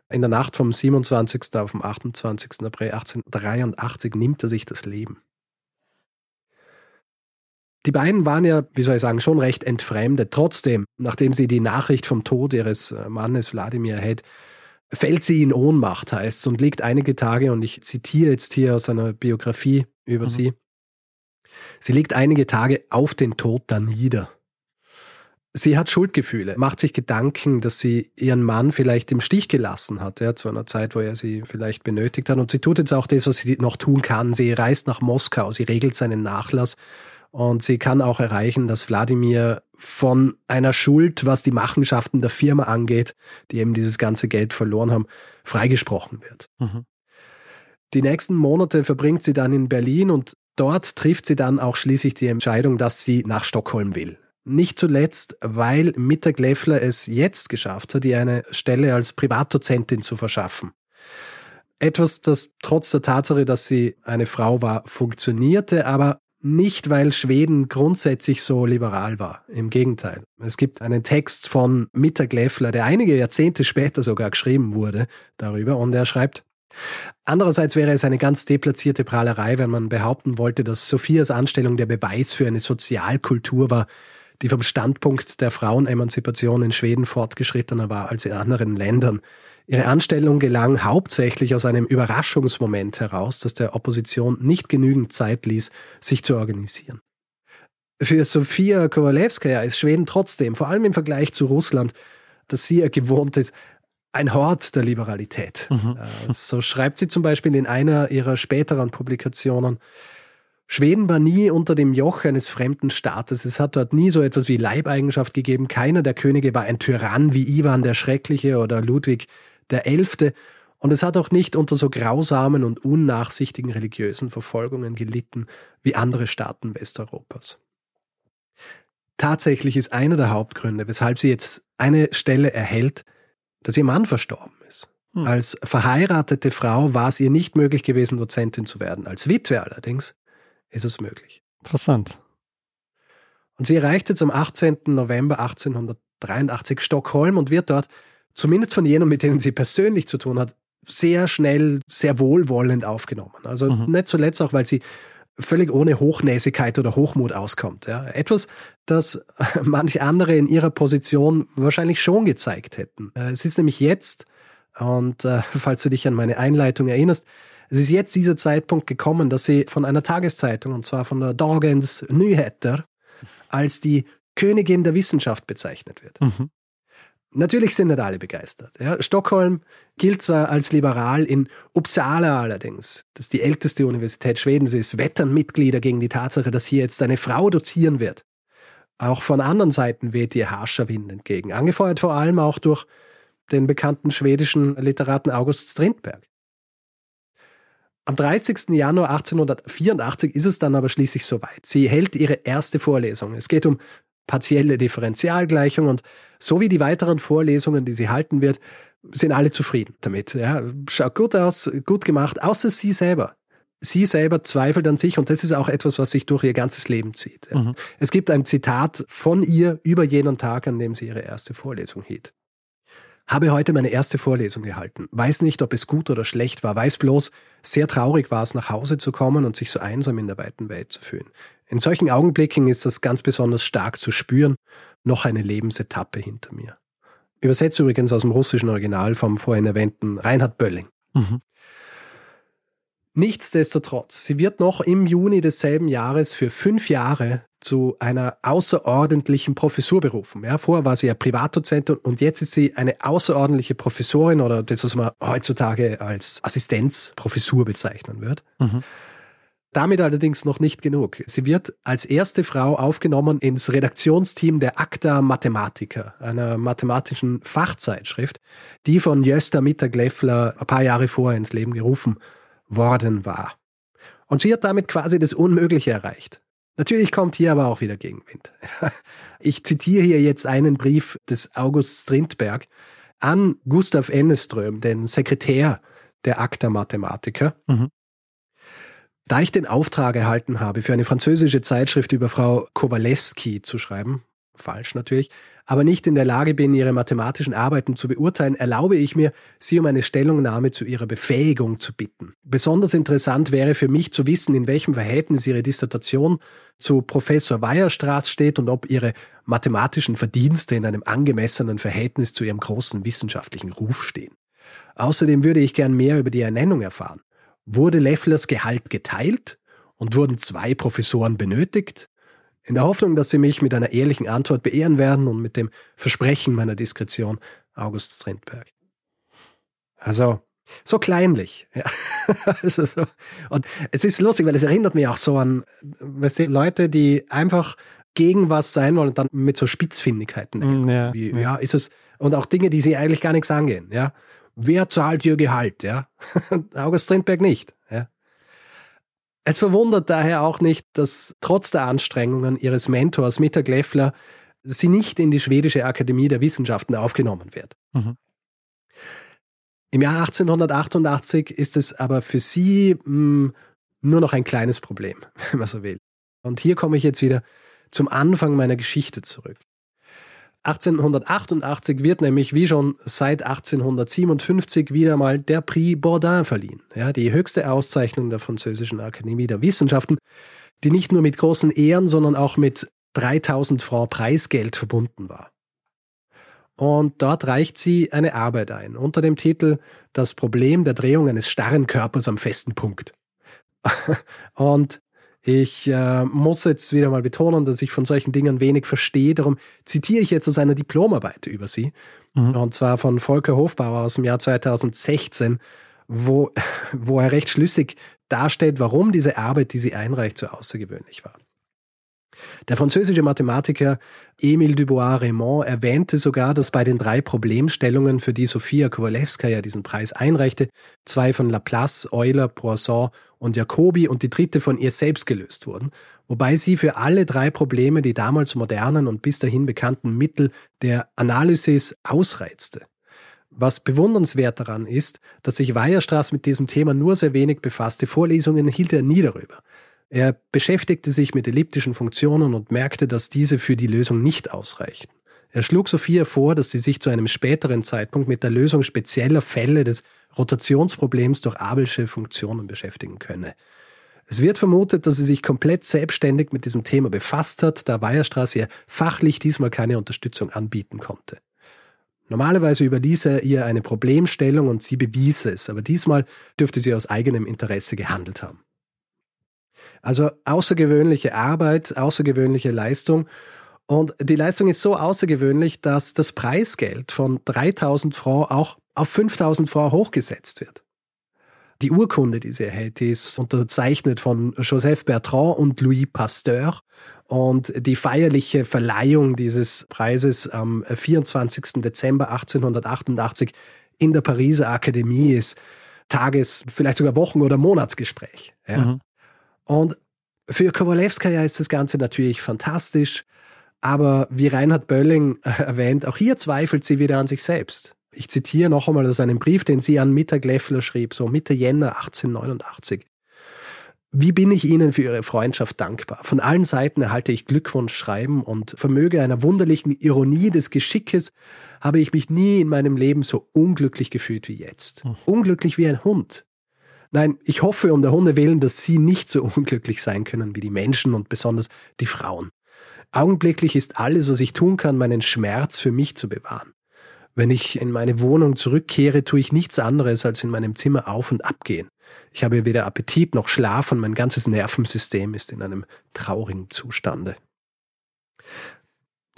in der Nacht vom 27. auf den 28. April 1883 nimmt er sich das Leben. Die beiden waren ja, wie soll ich sagen, schon recht entfremdet. Trotzdem, nachdem sie die Nachricht vom Tod ihres Mannes Wladimir erhält, fällt sie in Ohnmacht, heißt es, und liegt einige Tage, und ich zitiere jetzt hier aus einer Biografie über mhm. sie, sie liegt einige Tage auf den Tod da nieder. Sie hat Schuldgefühle, macht sich Gedanken, dass sie ihren Mann vielleicht im Stich gelassen hat, ja, zu einer Zeit, wo er sie vielleicht benötigt hat. Und sie tut jetzt auch das, was sie noch tun kann. Sie reist nach Moskau, sie regelt seinen Nachlass und sie kann auch erreichen, dass Wladimir von einer Schuld, was die Machenschaften der Firma angeht, die eben dieses ganze Geld verloren haben, freigesprochen wird. Mhm. Die nächsten Monate verbringt sie dann in Berlin und dort trifft sie dann auch schließlich die Entscheidung, dass sie nach Stockholm will. Nicht zuletzt, weil Mittag Leffler es jetzt geschafft hat, ihr eine Stelle als Privatdozentin zu verschaffen. Etwas, das trotz der Tatsache, dass sie eine Frau war, funktionierte, aber nicht, weil Schweden grundsätzlich so liberal war. Im Gegenteil. Es gibt einen Text von Mittag Leffler, der einige Jahrzehnte später sogar geschrieben wurde darüber und er schreibt, Andererseits wäre es eine ganz deplatzierte Prahlerei, wenn man behaupten wollte, dass Sophias Anstellung der Beweis für eine Sozialkultur war, die vom Standpunkt der Frauenemanzipation in Schweden fortgeschrittener war als in anderen Ländern. Ihre Anstellung gelang hauptsächlich aus einem Überraschungsmoment heraus, dass der Opposition nicht genügend Zeit ließ, sich zu organisieren. Für Sofia Kowalewskaja ist Schweden trotzdem, vor allem im Vergleich zu Russland, das sie ja gewohnt ist, ein Hort der Liberalität. Mhm. Äh, so schreibt sie zum Beispiel in einer ihrer späteren Publikationen, Schweden war nie unter dem Joch eines fremden Staates. Es hat dort nie so etwas wie Leibeigenschaft gegeben. Keiner der Könige war ein Tyrann wie Ivan der Schreckliche oder Ludwig der Elfte. Und es hat auch nicht unter so grausamen und unnachsichtigen religiösen Verfolgungen gelitten wie andere Staaten Westeuropas. Tatsächlich ist einer der Hauptgründe, weshalb sie jetzt eine Stelle erhält, dass ihr Mann verstorben ist. Hm. Als verheiratete Frau war es ihr nicht möglich gewesen, Dozentin zu werden. Als Witwe allerdings ist es möglich. Interessant. Und sie erreicht jetzt am 18. November 1883 Stockholm und wird dort, zumindest von jenen, mit denen sie persönlich zu tun hat, sehr schnell, sehr wohlwollend aufgenommen. Also mhm. nicht zuletzt auch, weil sie völlig ohne Hochnäsigkeit oder Hochmut auskommt. Ja. Etwas, das manche andere in ihrer Position wahrscheinlich schon gezeigt hätten. Äh, es ist nämlich jetzt, und äh, falls du dich an meine Einleitung erinnerst, es ist jetzt dieser Zeitpunkt gekommen, dass sie von einer Tageszeitung, und zwar von der Dagens Nyheter, als die Königin der Wissenschaft bezeichnet wird. Mhm. Natürlich sind nicht alle begeistert. Ja. Stockholm gilt zwar als liberal, in Uppsala allerdings, das die älteste Universität Schwedens ist, wettern Mitglieder gegen die Tatsache, dass hier jetzt eine Frau dozieren wird. Auch von anderen Seiten weht ihr harscher Wind entgegen, angefeuert vor allem auch durch den bekannten schwedischen Literaten August Strindberg. Am 30. Januar 1884 ist es dann aber schließlich soweit. Sie hält ihre erste Vorlesung. Es geht um partielle Differentialgleichung und so wie die weiteren Vorlesungen, die sie halten wird, sind alle zufrieden damit. Ja, schaut gut aus, gut gemacht, außer sie selber. Sie selber zweifelt an sich und das ist auch etwas, was sich durch ihr ganzes Leben zieht. Mhm. Es gibt ein Zitat von ihr über jenen Tag, an dem sie ihre erste Vorlesung hielt. Habe heute meine erste Vorlesung gehalten. Weiß nicht, ob es gut oder schlecht war. Weiß bloß, sehr traurig war es, nach Hause zu kommen und sich so einsam in der weiten Welt zu fühlen. In solchen Augenblicken ist das ganz besonders stark zu spüren. Noch eine Lebensetappe hinter mir. Übersetzt übrigens aus dem russischen Original vom vorhin erwähnten Reinhard Bölling. Mhm. Nichtsdestotrotz, sie wird noch im Juni desselben Jahres für fünf Jahre zu einer außerordentlichen Professur berufen. Ja, vorher war sie ja Privatdozentin und jetzt ist sie eine außerordentliche Professorin oder das, was man heutzutage als Assistenzprofessur bezeichnen wird. Mhm. Damit allerdings noch nicht genug. Sie wird als erste Frau aufgenommen ins Redaktionsteam der Acta Mathematica, einer mathematischen Fachzeitschrift, die von Jösta Mittagleffler ein paar Jahre vorher ins Leben gerufen worden war. Und sie hat damit quasi das Unmögliche erreicht. Natürlich kommt hier aber auch wieder Gegenwind. Ich zitiere hier jetzt einen Brief des August Strindberg an Gustav Enneström, den Sekretär der Acta Mathematiker. Mhm. Da ich den Auftrag erhalten habe, für eine französische Zeitschrift über Frau Kowalewski zu schreiben, falsch natürlich, aber nicht in der Lage bin, ihre mathematischen Arbeiten zu beurteilen, erlaube ich mir, sie um eine Stellungnahme zu ihrer Befähigung zu bitten. Besonders interessant wäre für mich zu wissen, in welchem Verhältnis ihre Dissertation zu Professor Weierstraß steht und ob ihre mathematischen Verdienste in einem angemessenen Verhältnis zu ihrem großen wissenschaftlichen Ruf stehen. Außerdem würde ich gern mehr über die Ernennung erfahren. Wurde Lefflers Gehalt geteilt und wurden zwei Professoren benötigt? In der Hoffnung, dass Sie mich mit einer ehrlichen Antwort beehren werden und mit dem Versprechen meiner Diskretion, August Strindberg. Also, so kleinlich. Ja. also so. Und es ist lustig, weil es erinnert mich auch so an weißt du, Leute, die einfach gegen was sein wollen und dann mit so Spitzfindigkeiten. Mm, ja, wie, ja. ja, ist es, und auch Dinge, die sie eigentlich gar nichts angehen, ja. Wer zahlt ihr Gehalt, ja? August Strindberg nicht. Es verwundert daher auch nicht, dass trotz der Anstrengungen ihres Mentors Mitter Gleffler sie nicht in die schwedische Akademie der Wissenschaften aufgenommen wird. Mhm. Im Jahr 1888 ist es aber für sie mh, hm, nur noch ein kleines Problem, wenn man so will. Und hier komme ich jetzt wieder zum Anfang meiner Geschichte zurück. 1888 wird nämlich wie schon seit 1857 wieder mal der Prix Bourdin verliehen, ja, die höchste Auszeichnung der französischen Akademie der Wissenschaften, die nicht nur mit großen Ehren, sondern auch mit 3000 Franc Preisgeld verbunden war. Und dort reicht sie eine Arbeit ein unter dem Titel Das Problem der Drehung eines starren Körpers am festen Punkt. Und ich äh, muss jetzt wieder mal betonen, dass ich von solchen Dingen wenig verstehe. Darum zitiere ich jetzt aus einer Diplomarbeit über sie. Mhm. Und zwar von Volker Hofbauer aus dem Jahr 2016, wo, wo er recht schlüssig darstellt, warum diese Arbeit, die sie einreicht, so außergewöhnlich war. Der französische Mathematiker Émile Dubois-Raymond erwähnte sogar, dass bei den drei Problemstellungen, für die Sofia Kowalewska diesen Preis einreichte, zwei von Laplace, Euler, Poisson und Jacobi und die dritte von ihr selbst gelöst wurden, wobei sie für alle drei Probleme die damals modernen und bis dahin bekannten Mittel der Analysis ausreizte. Was bewundernswert daran ist, dass sich Weierstraß mit diesem Thema nur sehr wenig befasste. Vorlesungen hielt er nie darüber. Er beschäftigte sich mit elliptischen Funktionen und merkte, dass diese für die Lösung nicht ausreichten. Er schlug Sophia vor, dass sie sich zu einem späteren Zeitpunkt mit der Lösung spezieller Fälle des Rotationsproblems durch Abelsche Funktionen beschäftigen könne. Es wird vermutet, dass sie sich komplett selbstständig mit diesem Thema befasst hat, da Weierstraß ihr fachlich diesmal keine Unterstützung anbieten konnte. Normalerweise überließ er ihr eine Problemstellung und sie bewies es, aber diesmal dürfte sie aus eigenem Interesse gehandelt haben. Also außergewöhnliche Arbeit, außergewöhnliche Leistung. Und die Leistung ist so außergewöhnlich, dass das Preisgeld von 3000 Francs auch auf 5000 Francs hochgesetzt wird. Die Urkunde, die sie erhält, die ist unterzeichnet von Joseph Bertrand und Louis Pasteur. Und die feierliche Verleihung dieses Preises am 24. Dezember 1888 in der Pariser Akademie ist Tages-, vielleicht sogar Wochen- oder Monatsgespräch. Ja. Mhm. Und für Kowalewskaja ist das Ganze natürlich fantastisch. Aber wie Reinhard Bölling erwähnt, auch hier zweifelt sie wieder an sich selbst. Ich zitiere noch einmal aus einem Brief, den sie an Mittag Leffler schrieb, so Mitte Jänner 1889. Wie bin ich Ihnen für Ihre Freundschaft dankbar? Von allen Seiten erhalte ich Glückwunschschreiben und vermöge einer wunderlichen Ironie des Geschickes habe ich mich nie in meinem Leben so unglücklich gefühlt wie jetzt. Hm. Unglücklich wie ein Hund. Nein, ich hoffe um der Hunde willen, dass Sie nicht so unglücklich sein können wie die Menschen und besonders die Frauen. Augenblicklich ist alles, was ich tun kann, meinen Schmerz für mich zu bewahren. Wenn ich in meine Wohnung zurückkehre, tue ich nichts anderes, als in meinem Zimmer auf und ab gehen. Ich habe weder Appetit noch Schlaf und mein ganzes Nervensystem ist in einem traurigen Zustande.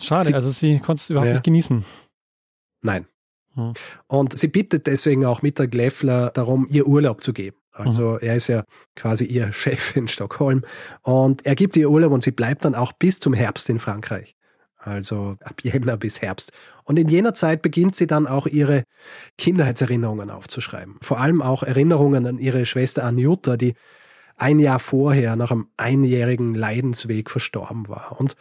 Schade, sie, also sie konnte es überhaupt ja, nicht genießen. Nein. Hm. Und sie bittet deswegen auch Mittag Leffler darum, ihr Urlaub zu geben. Also mhm. er ist ja quasi ihr Chef in Stockholm und er gibt ihr Urlaub und sie bleibt dann auch bis zum Herbst in Frankreich also ab Jänner bis Herbst. Und in jener Zeit beginnt sie dann auch ihre Kindheitserinnerungen aufzuschreiben. Vor allem auch Erinnerungen an ihre Schwester Anjuta, die ein Jahr vorher nach einem einjährigen Leidensweg verstorben war. Und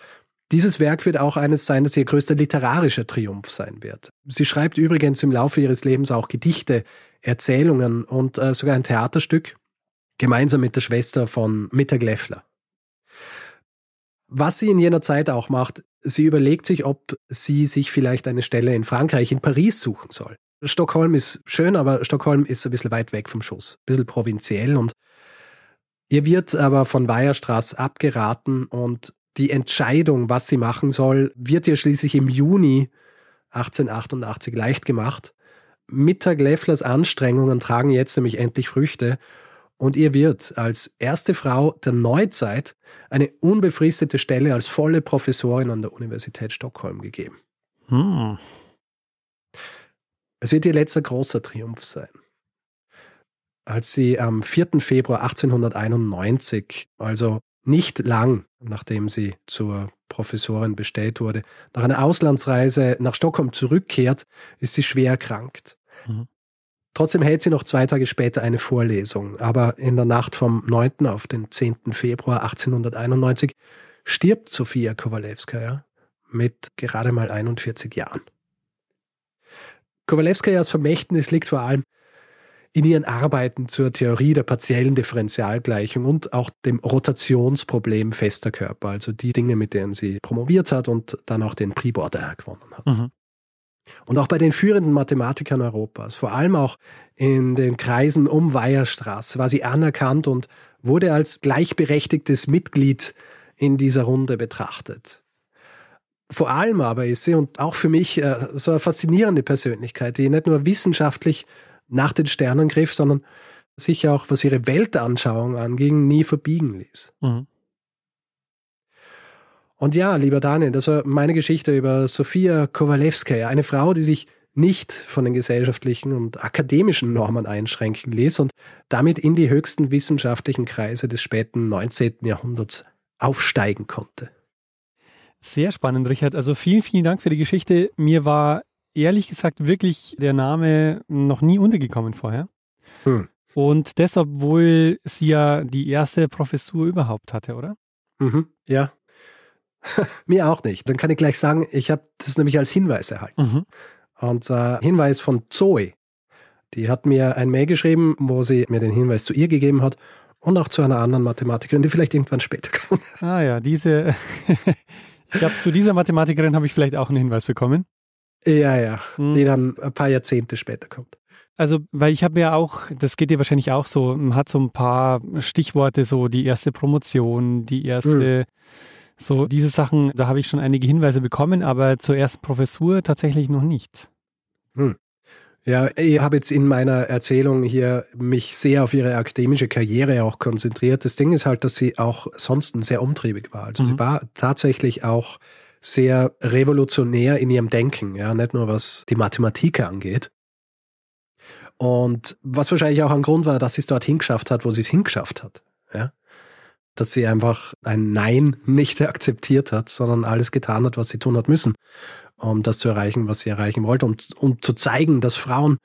dieses Werk wird auch eines sein, das ihr größter literarischer Triumph sein wird. Sie schreibt übrigens im Laufe ihres Lebens auch Gedichte, Erzählungen und äh, sogar ein Theaterstück, gemeinsam mit der Schwester von Mittag Leffler. Was sie in jener Zeit auch macht, sie überlegt sich, ob sie sich vielleicht eine Stelle in Frankreich, in Paris suchen soll. Stockholm ist schön, aber Stockholm ist ein bisschen weit weg vom Schuss, ein bisschen provinziell und ihr wird aber von Weierstraß abgeraten und die Entscheidung, was sie machen soll, wird ihr schließlich im Juni 1888 leicht gemacht. Mittag Lefflers Anstrengungen tragen jetzt nämlich endlich Früchte und ihr wird als erste Frau der Neuzeit eine unbefristete Stelle als volle Professorin an der Universität Stockholm gegeben. Hm. Es wird ihr letzter großer Triumph sein. Als sie am 4. Februar 1891, also nicht lang nachdem sie zur Professorin bestellt wurde, nach einer Auslandsreise nach Stockholm zurückkehrt, ist sie schwer erkrankt. Mhm. Trotzdem hält sie noch zwei Tage später eine Vorlesung, aber in der Nacht vom 9. auf den 10. Februar 1891 stirbt Sofia Kowalewskaja mit gerade mal 41 Jahren. Kowalewskajas Vermächtnis liegt vor allem in ihren Arbeiten zur Theorie der partiellen Differentialgleichung und auch dem Rotationsproblem fester Körper, also die Dinge, mit denen sie promoviert hat und dann auch den Prix Border gewonnen hat. Mhm. Und auch bei den führenden Mathematikern Europas, vor allem auch in den Kreisen um Weierstraß, war sie anerkannt und wurde als gleichberechtigtes Mitglied in dieser Runde betrachtet. Vor allem aber ist sie und auch für mich äh, so eine faszinierende Persönlichkeit, die nicht nur wissenschaftlich nach den Sternen griff, sondern sich auch, was ihre Weltanschauung anging, nie verbiegen ließ. Mhm. Und ja, lieber Daniel, das war meine Geschichte über Sofia Kowalewskaja, eine Frau, die sich nicht von den gesellschaftlichen und akademischen Normen einschränken ließ und damit in die höchsten wissenschaftlichen Kreise des späten 19. Jahrhunderts aufsteigen konnte. Sehr spannend, Richard. Also vielen, vielen Dank für die Geschichte. Mir war ehrlich gesagt wirklich der Name noch nie untergekommen vorher. Hm. Und das, obwohl sie ja die erste Professur überhaupt hatte, oder? Mhm, ja, Mir auch nicht. Dann kann ich gleich sagen, ich habe das nämlich als Hinweis erhalten. Mhm. Und äh, Hinweis von Zoe. Die hat mir ein Mail geschrieben, wo sie mir den Hinweis zu ihr gegeben hat und auch zu einer anderen Mathematikerin, die vielleicht irgendwann später kommt. Ah ja, diese, ich glaube, zu dieser Mathematikerin habe ich vielleicht auch einen Hinweis bekommen. Ja, ja, hm. die dann ein paar Jahrzehnte später kommt. Also, weil ich habe ja auch, das geht dir wahrscheinlich auch so, man hat so ein paar Stichworte, so die erste Promotion, die erste, hm. so diese Sachen, da habe ich schon einige Hinweise bekommen, aber zur ersten Professur tatsächlich noch nicht. Hm. Ja, ich habe jetzt in meiner Erzählung hier mich sehr auf ihre akademische Karriere auch konzentriert. Das Ding ist halt, dass sie auch sonst sehr umtriebig war. Also mhm. sie war tatsächlich auch sehr revolutionär in ihrem Denken, ja, nicht nur was die Mathematik angeht. Und was wahrscheinlich auch ein Grund war, dass sie es dort hingeschafft hat, wo sie es hingeschafft hat, ja. Dass sie einfach ein Nein nicht akzeptiert hat, sondern alles getan hat, was sie tun hat müssen um das zu erreichen, was sie erreichen wollte und um zu zeigen, dass Frauen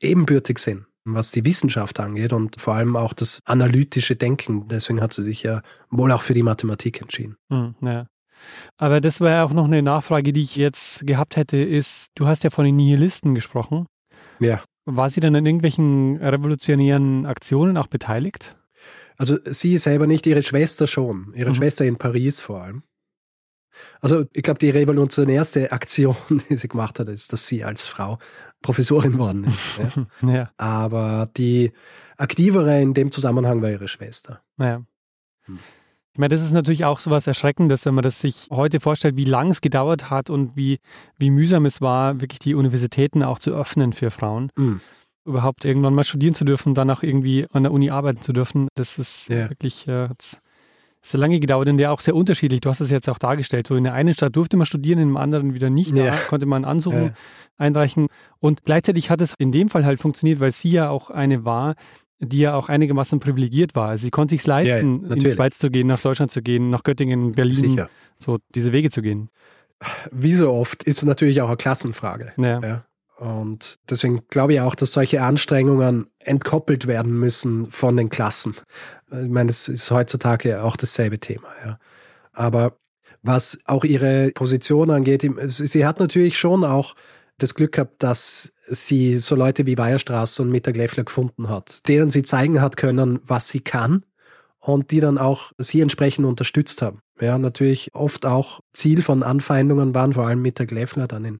ebenbürtig sind, was die Wissenschaft angeht und vor allem auch das analytische Denken. Deswegen hat sie sich ja wohl auch für die Mathematik entschieden. Hm, ja. Aber das war ja auch noch eine Nachfrage, die ich jetzt gehabt hätte, ist, du hast ja von den Nihilisten gesprochen. Ja. War sie dann an irgendwelchen revolutionären Aktionen auch beteiligt? Also sie selber nicht, ihre Schwester schon. Ihre mhm. Schwester in Paris vor allem. Also ich glaube, die revolutionärste Aktion, die sie gemacht hat, ist, dass sie als Frau Professorin worden ist. Ja. ja. Aber die aktivere in dem Zusammenhang war ihre Schwester. Ja. Hm. Ich meine, das ist natürlich auch so was Erschreckendes, wenn man das sich heute vorstellt, wie lang es gedauert hat und wie, wie mühsam es war, wirklich die Universitäten auch zu öffnen für Frauen. Mhm. Überhaupt irgendwann mal studieren zu dürfen, dann auch irgendwie an der Uni arbeiten zu dürfen, das ist ja. wirklich äh, sehr lange gedauert und ja auch sehr unterschiedlich. Du hast es jetzt auch dargestellt. So in der einen Stadt durfte man studieren, in dem anderen wieder nicht. Ja. Da konnte man Ansuchen ja. einreichen. Und gleichzeitig hat es in dem Fall halt funktioniert, weil sie ja auch eine war, die ja auch einigermaßen privilegiert war. Also sie konnte sich leisten, ja, in die Schweiz zu gehen, nach Deutschland zu gehen, nach Göttingen, Berlin, Sicher. so diese Wege zu gehen. Wie so oft ist es natürlich auch eine Klassenfrage. Ja. ja. Und deswegen glaube ich auch, dass solche Anstrengungen entkoppelt werden müssen von den Klassen. Ich meine, das ist heutzutage auch dasselbe Thema, ja. Aber was auch ihre Position angeht, sie hat natürlich schon auch das Glück gehabt, dass sie so Leute wie Weierstraße und Mittag Leffler gefunden hat, denen sie zeigen hat können, was sie kann und die dann auch sie entsprechend unterstützt haben. Ja, natürlich oft auch Ziel von Anfeindungen waren, vor allem Mittag Leffler dann in,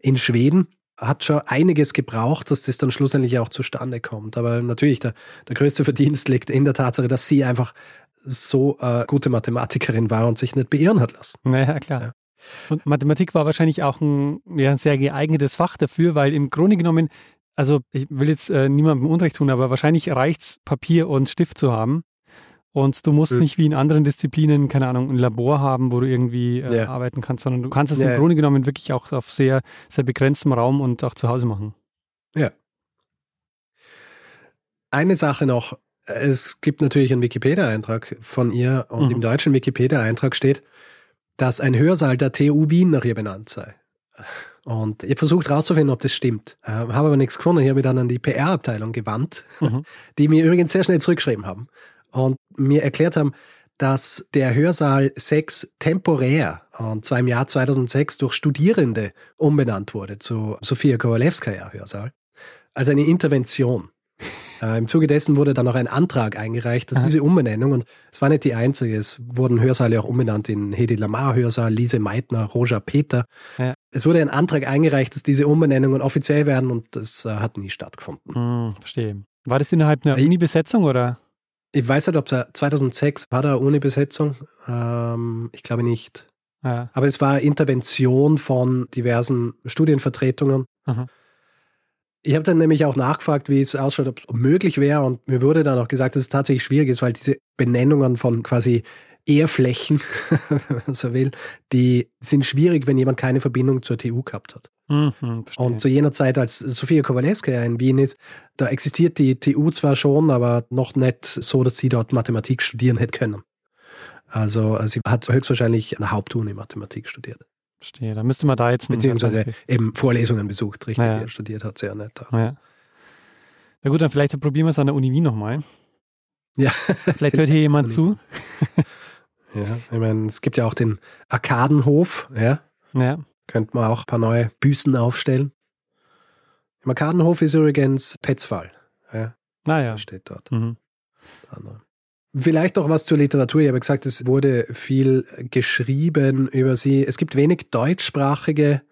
in Schweden hat schon einiges gebraucht, dass das dann schlussendlich auch zustande kommt. Aber natürlich, der, der größte Verdienst liegt in der Tatsache, dass sie einfach so äh, gute Mathematikerin war und sich nicht beirren hat lassen. Naja, klar. Ja. Und Mathematik war wahrscheinlich auch ein, ja, ein sehr geeignetes Fach dafür, weil im Grunde genommen, also ich will jetzt äh, niemandem Unrecht tun, aber wahrscheinlich reicht Papier und Stift zu haben. Und du musst mhm. nicht wie in anderen Disziplinen, keine Ahnung, ein Labor haben, wo du irgendwie äh, ja. arbeiten kannst, sondern du kannst es ja. im Grunde genommen wirklich auch auf sehr, sehr begrenztem Raum und auch zu Hause machen. Ja. Eine Sache noch. Es gibt natürlich einen Wikipedia-Eintrag von ihr und mhm. im deutschen Wikipedia-Eintrag steht, dass ein Hörsaal der TU Wien nach ihr benannt sei. Und ich habe versucht herauszufinden, ob das stimmt. Äh, habe aber nichts gefunden. Ich habe mich dann an die PR-Abteilung gewandt, mhm. die mir übrigens sehr schnell zurückgeschrieben haben und mir erklärt haben, dass der Hörsaal 6 temporär, und zwar im Jahr 2006 durch Studierende umbenannt wurde zu Sofia Kowalewskaja Hörsaal, als eine Intervention. Äh, Im Zuge dessen wurde dann auch ein Antrag eingereicht, dass Aha. diese Umbenennung, und es war nicht die einzige, es wurden Hörsaale auch umbenannt in Hedi Lamar Hörsaal, Lise Meitner, Roger Peter. Ja. Es wurde ein Antrag eingereicht, dass diese Umbenennungen offiziell werden und das äh, hat nie stattgefunden. Hm, verstehe. War das innerhalb einer Uni-Besetzung oder? Ich weiß nicht, ob es 2006 war da ohne Besetzung. Ähm, ich glaube nicht. Ja. Aber es war Intervention von diversen Studienvertretungen. Aha. Ich habe dann nämlich auch nachgefragt, wie es ausschaut, ob es möglich wäre. Und mir wurde dann auch gesagt, dass es tatsächlich schwierig ist, weil diese Benennungen von quasi Ehrflächen, wenn man so will, die sind schwierig, wenn jemand keine Verbindung zur TU gehabt hat. Mhm, und zu jener Zeit, als Sofia Kowalewska in Wien ist, da existiert die TU zwar schon, aber noch nicht so, dass sie dort Mathematik studieren hätte können. Also sie hat höchstwahrscheinlich eine Hauptuni Mathematik studiert. Verstehe, da müsste man da jetzt... Beziehungsweise eben Vorlesungen besucht, richtig, naja. studiert hat sie ja nicht. Naja. Na gut, dann vielleicht probieren wir es an der Uni Wien nochmal. Ja. Vielleicht hört hier jemand zu. ja, ich meine, es gibt ja auch den Arkadenhof, ja. Ja. Könnte man auch ein paar neue Büsten aufstellen. Im Arkadenhof ist übrigens Petzval. Ja. Naja. Ah, steht dort. Mhm. Vielleicht noch was zur Literatur. Ich habe gesagt, es wurde viel geschrieben über sie. Es gibt wenig deutschsprachige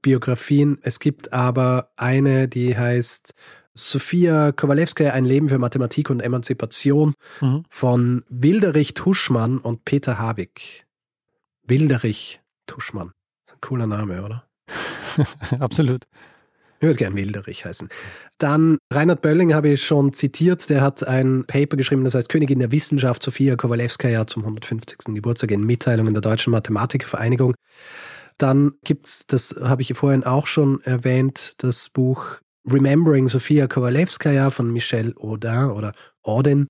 Biografien. Es gibt aber eine, die heißt Sophia Kowalewska, Ein Leben für Mathematik und Emanzipation mhm. von Wilderich Tuschmann und Peter Havig. Wilderich Tuschmann. Das ist ein cooler Name, oder? Absolut. Ich würde gern Wilderich heißen. Dann Reinhard Bölling habe ich schon zitiert. Der hat ein Paper geschrieben, das heißt Königin der Wissenschaft Sophia Kowalewskaja zum 150. Geburtstag in Mitteilungen der Deutschen Mathematikervereinigung. Dann gibt's, das habe ich vorhin auch schon erwähnt, das Buch Remembering Sophia Kowalewskaja von Michel Audin oder Audin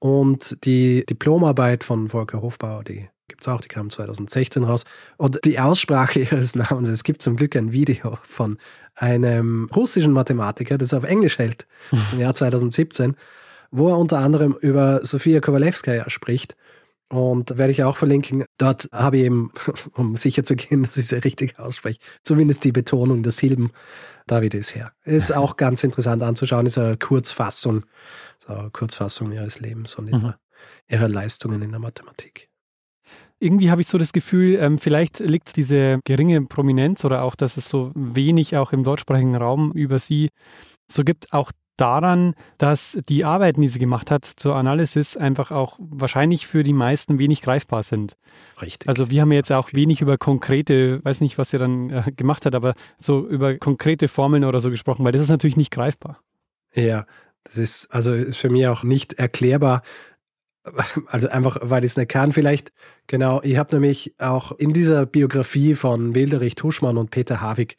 und die Diplomarbeit von Volker Hofbauer, die gibt's auch, die kam 2016 raus. Und die Aussprache ihres Namens, es gibt zum Glück ein Video von einem russischen Mathematiker, das auf Englisch hält, im Jahr 2017, wo er unter anderem über Sophia Kowalewskaja spricht. Und werde ich auch verlinken. Dort habe ich eben, um sicher zu gehen, dass ich es richtig ausspreche, zumindest die Betonung der Silben, da wieder ist her. Ist auch ganz interessant anzuschauen, ist eine Kurzfassung, so eine Kurzfassung ihres Lebens und ihrer, mhm. ihrer Leistungen in der Mathematik irgendwie habe ich so das Gefühl, ähm, vielleicht liegt diese geringe Prominenz oder auch, dass es so wenig auch im deutschsprachigen Raum über sie so gibt, auch daran, dass die Arbeiten, die sie gemacht hat zur Analysis, einfach auch wahrscheinlich für die meisten wenig greifbar sind. Richtig. Also wir haben jetzt auch wenig über konkrete, weiß nicht, was sie dann äh, gemacht hat, aber so über konkrete Formeln oder so gesprochen, weil das ist natürlich nicht greifbar. Ja, das ist also ist für mich auch nicht erklärbar, also einfach, weil ich es nicht kann. Vielleicht, genau, ich habe nämlich auch in dieser Biografie von Wilderich Tuschmann und Peter Havig,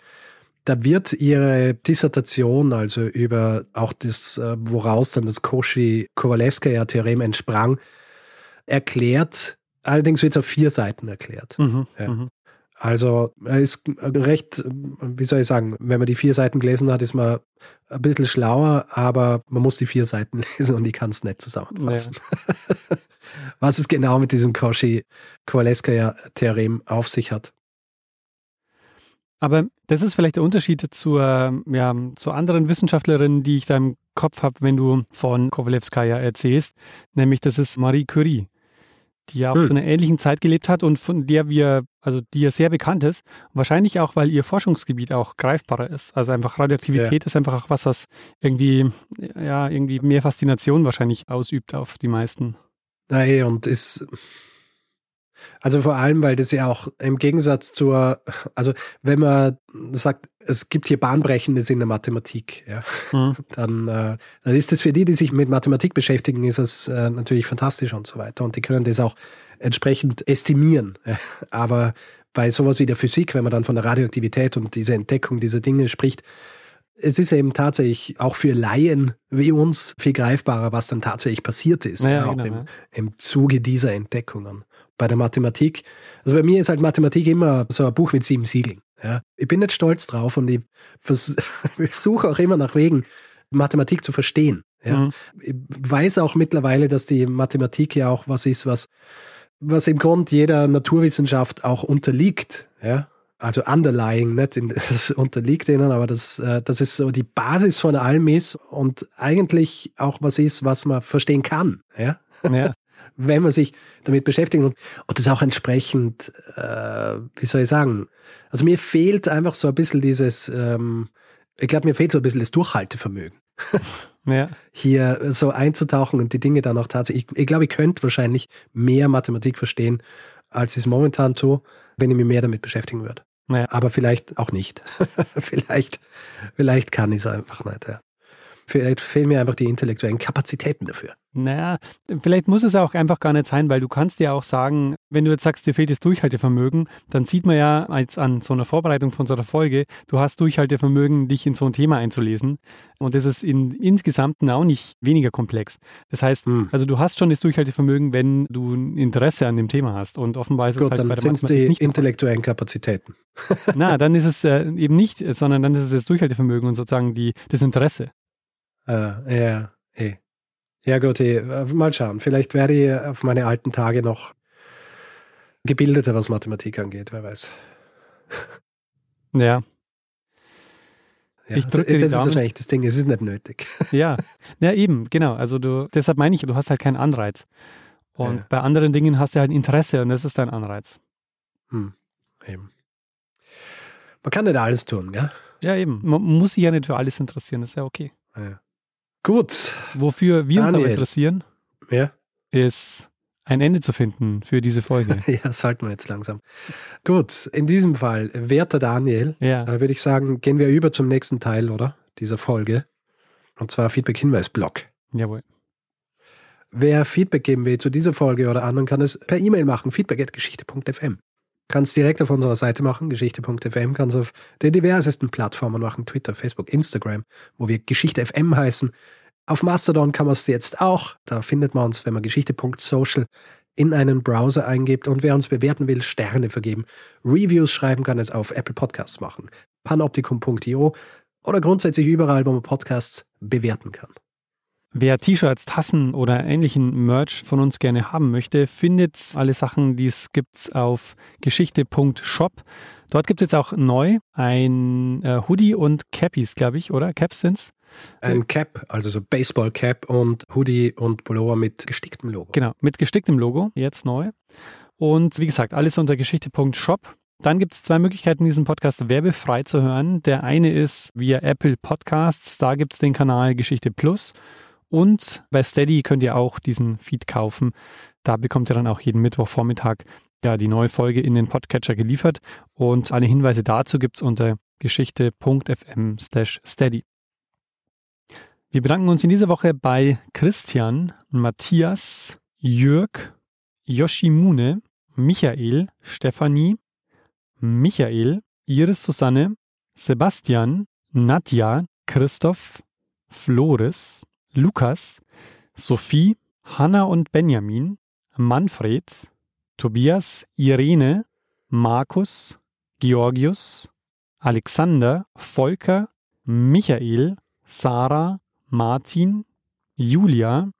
da wird ihre Dissertation, also über auch das, äh, woraus dann das Cauchy-Kowalewskaja-Theorem entsprang, erklärt. Allerdings wird es auf vier Seiten erklärt. Mhm, ja. Also er ist recht, wie soll ich sagen, wenn man die vier Seiten gelesen hat, ist man ein bisschen schlauer, aber man muss die vier Seiten lesen und die kann es nicht zusammenfassen. Ja. Was es genau mit diesem Cauchy-Kowaleska-Theorem auf sich hat. Aber das ist vielleicht der Unterschied zur, ja, zu anderen Wissenschaftlerinnen, die ich da im Kopf habe, wenn du von Kowalewskaja erzählst, nämlich das ist Marie Curie die ja auch hm. zu einer ähnlichen Zeit gelebt hat und von der wir, also die ja sehr bekannt ist. Wahrscheinlich auch, weil ihr Forschungsgebiet auch greifbarer ist. Also einfach Radioaktivität ja. ist einfach auch was, was irgendwie, ja, irgendwie mehr Faszination wahrscheinlich ausübt auf die meisten. Nein, und ist, also vor allem, weil das ja auch im Gegensatz zur, also wenn man sagt, es gibt hier Bahnbrechendes in der Mathematik, ja, mhm. dann, äh, dann ist es für die, die sich mit Mathematik beschäftigen, ist es äh, natürlich fantastisch und so weiter. Und die können das auch entsprechend estimieren. Ja. Aber bei sowas wie der Physik, wenn man dann von der Radioaktivität und dieser Entdeckung dieser Dinge spricht, es ist eben tatsächlich auch für Laien wie uns viel greifbarer, was dann tatsächlich passiert ist, naja, auch genau, im, im Zuge dieser Entdeckungen bei der Mathematik. Also bei mir ist halt Mathematik immer so ein Buch mit sieben Siegeln. Ja. Ich bin nicht stolz drauf und ich versuche auch immer nach Wegen, Mathematik zu verstehen. Ja. Mhm. Ich weiß auch mittlerweile, dass die Mathematik ja auch was ist, was, was im Grund jeder Naturwissenschaft auch unterliegt. Ja. Also underlying, nicht in, das unterliegt ihnen, aber das, äh, das ist so die Basis von allem ist und eigentlich auch was ist, was man verstehen kann. Ja. ja. Wenn man sich damit beschäftigt und, und das auch entsprechend, äh, wie soll ich sagen, also mir fehlt einfach so ein bisschen dieses, ähm, ich glaube, mir fehlt so ein bisschen das Durchhaltevermögen. ja. Hier so einzutauchen und die Dinge dann auch tatsächlich, ich, ich glaube, ich könnte wahrscheinlich mehr Mathematik verstehen, als ich es momentan tue, wenn ich mich mehr damit beschäftigen würde. Ja. Aber vielleicht auch nicht. vielleicht, vielleicht kann ich es einfach nicht. Ja. Vielleicht fehlen mir einfach die intellektuellen Kapazitäten dafür. Naja, vielleicht muss es auch einfach gar nicht sein, weil du kannst ja auch sagen, wenn du jetzt sagst, dir fehlt das Durchhaltevermögen, dann sieht man ja als an so einer Vorbereitung von so einer Folge, du hast Durchhaltevermögen, dich in so ein Thema einzulesen. Und das ist in insgesamt auch nicht weniger komplex. Das heißt, hm. also du hast schon das Durchhaltevermögen, wenn du ein Interesse an dem Thema hast. Und offenbar ist Gut, es halt dann bei der sind es die nicht intellektuellen Kapazitäten. Na, dann ist es äh, eben nicht, sondern dann ist es das Durchhaltevermögen und sozusagen die, das Interesse. Äh, ja, eh. Ja gut, eh. mal schauen. Vielleicht werde ich auf meine alten Tage noch gebildeter, was Mathematik angeht, wer weiß. Ja. ja ich drücke das ist wahrscheinlich das Ding, es ist nicht nötig. Ja, ja eben, genau. Also du, deshalb meine ich, du hast halt keinen Anreiz. Und ja. bei anderen Dingen hast du halt Interesse und das ist dein Anreiz. Hm, eben. Man kann nicht alles tun, gell? Ja, eben. Man muss sich ja nicht für alles interessieren, das ist ja okay. Ja. Gut. Wofür wir Daniel. uns aber interessieren, ja? ist ein Ende zu finden für diese Folge. ja, sollten wir jetzt langsam. Gut, in diesem Fall, werter Daniel, ja. äh, würde ich sagen, gehen wir über zum nächsten Teil, oder? Dieser Folge. Und zwar Feedback-Hinweis-Blog. Jawohl. Wer Feedback geben will zu dieser Folge oder anderen, kann es per E-Mail machen, feedback.geschichte.fm. Kann es direkt auf unserer Seite machen, geschichte.fm, kann es auf den diversesten Plattformen machen, Twitter, Facebook, Instagram, wo wir Geschichte FM heißen. Auf Mastodon kann man es jetzt auch. Da findet man uns, wenn man geschichte.social in einen Browser eingibt und wer uns bewerten will, Sterne vergeben. Reviews schreiben kann es auf Apple Podcasts machen, panoptikum.io oder grundsätzlich überall, wo man Podcasts bewerten kann. Wer T-Shirts, Tassen oder ähnlichen Merch von uns gerne haben möchte, findet alle Sachen, die es gibt, auf geschichte.shop. Dort gibt es jetzt auch neu ein äh, Hoodie und Cappies, glaube ich, oder? Caps sind's. Ein Cap, also so Baseball Cap und Hoodie und Pullover mit gesticktem Logo. Genau, mit gesticktem Logo, jetzt neu. Und wie gesagt, alles unter geschichte.shop. Dann gibt es zwei Möglichkeiten, diesen Podcast werbefrei zu hören. Der eine ist via Apple Podcasts, da gibt es den Kanal Geschichte Plus. Und bei Steady könnt ihr auch diesen Feed kaufen. Da bekommt ihr dann auch jeden Mittwochvormittag ja, die neue Folge in den Podcatcher geliefert. Und alle Hinweise dazu gibt es unter geschichte.fm steady. Wir bedanken uns in dieser Woche bei Christian, Matthias, Jörg, Yoshimune, Michael, Stefanie, Michael, Iris Susanne, Sebastian, Nadja, Christoph, Flores, Lukas, Sophie, Hanna und Benjamin, Manfred, Tobias, Irene, Markus, Georgius, Alexander, Volker, Michael, Sarah, Martin, Julia,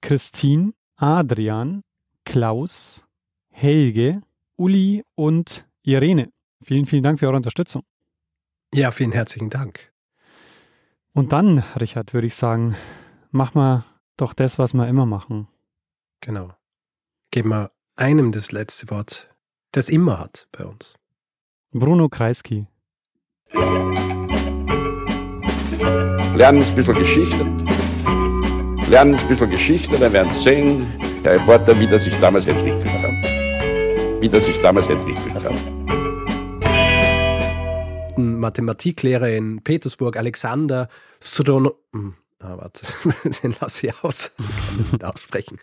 Christine, Adrian, Klaus, Helge, Uli und Irene. Vielen, vielen Dank für eure Unterstützung. Ja, vielen herzlichen Dank. Und dann, Richard, würde ich sagen, mach mal doch das, was wir immer machen. Genau. Geben wir einem das letzte Wort, das immer hat bei uns. Bruno Kreisky lernen ein bisschen Geschichte. Lernen ein bisschen Geschichte, dann werden Sie sehen, der Reporter, wie das sich damals entwickelt hat. Wie das sich damals entwickelt hat. Mathematiklehrer in Petersburg, Alexander Strono... Ah, warte, den lasse ich aus. Ich kann nicht aussprechen.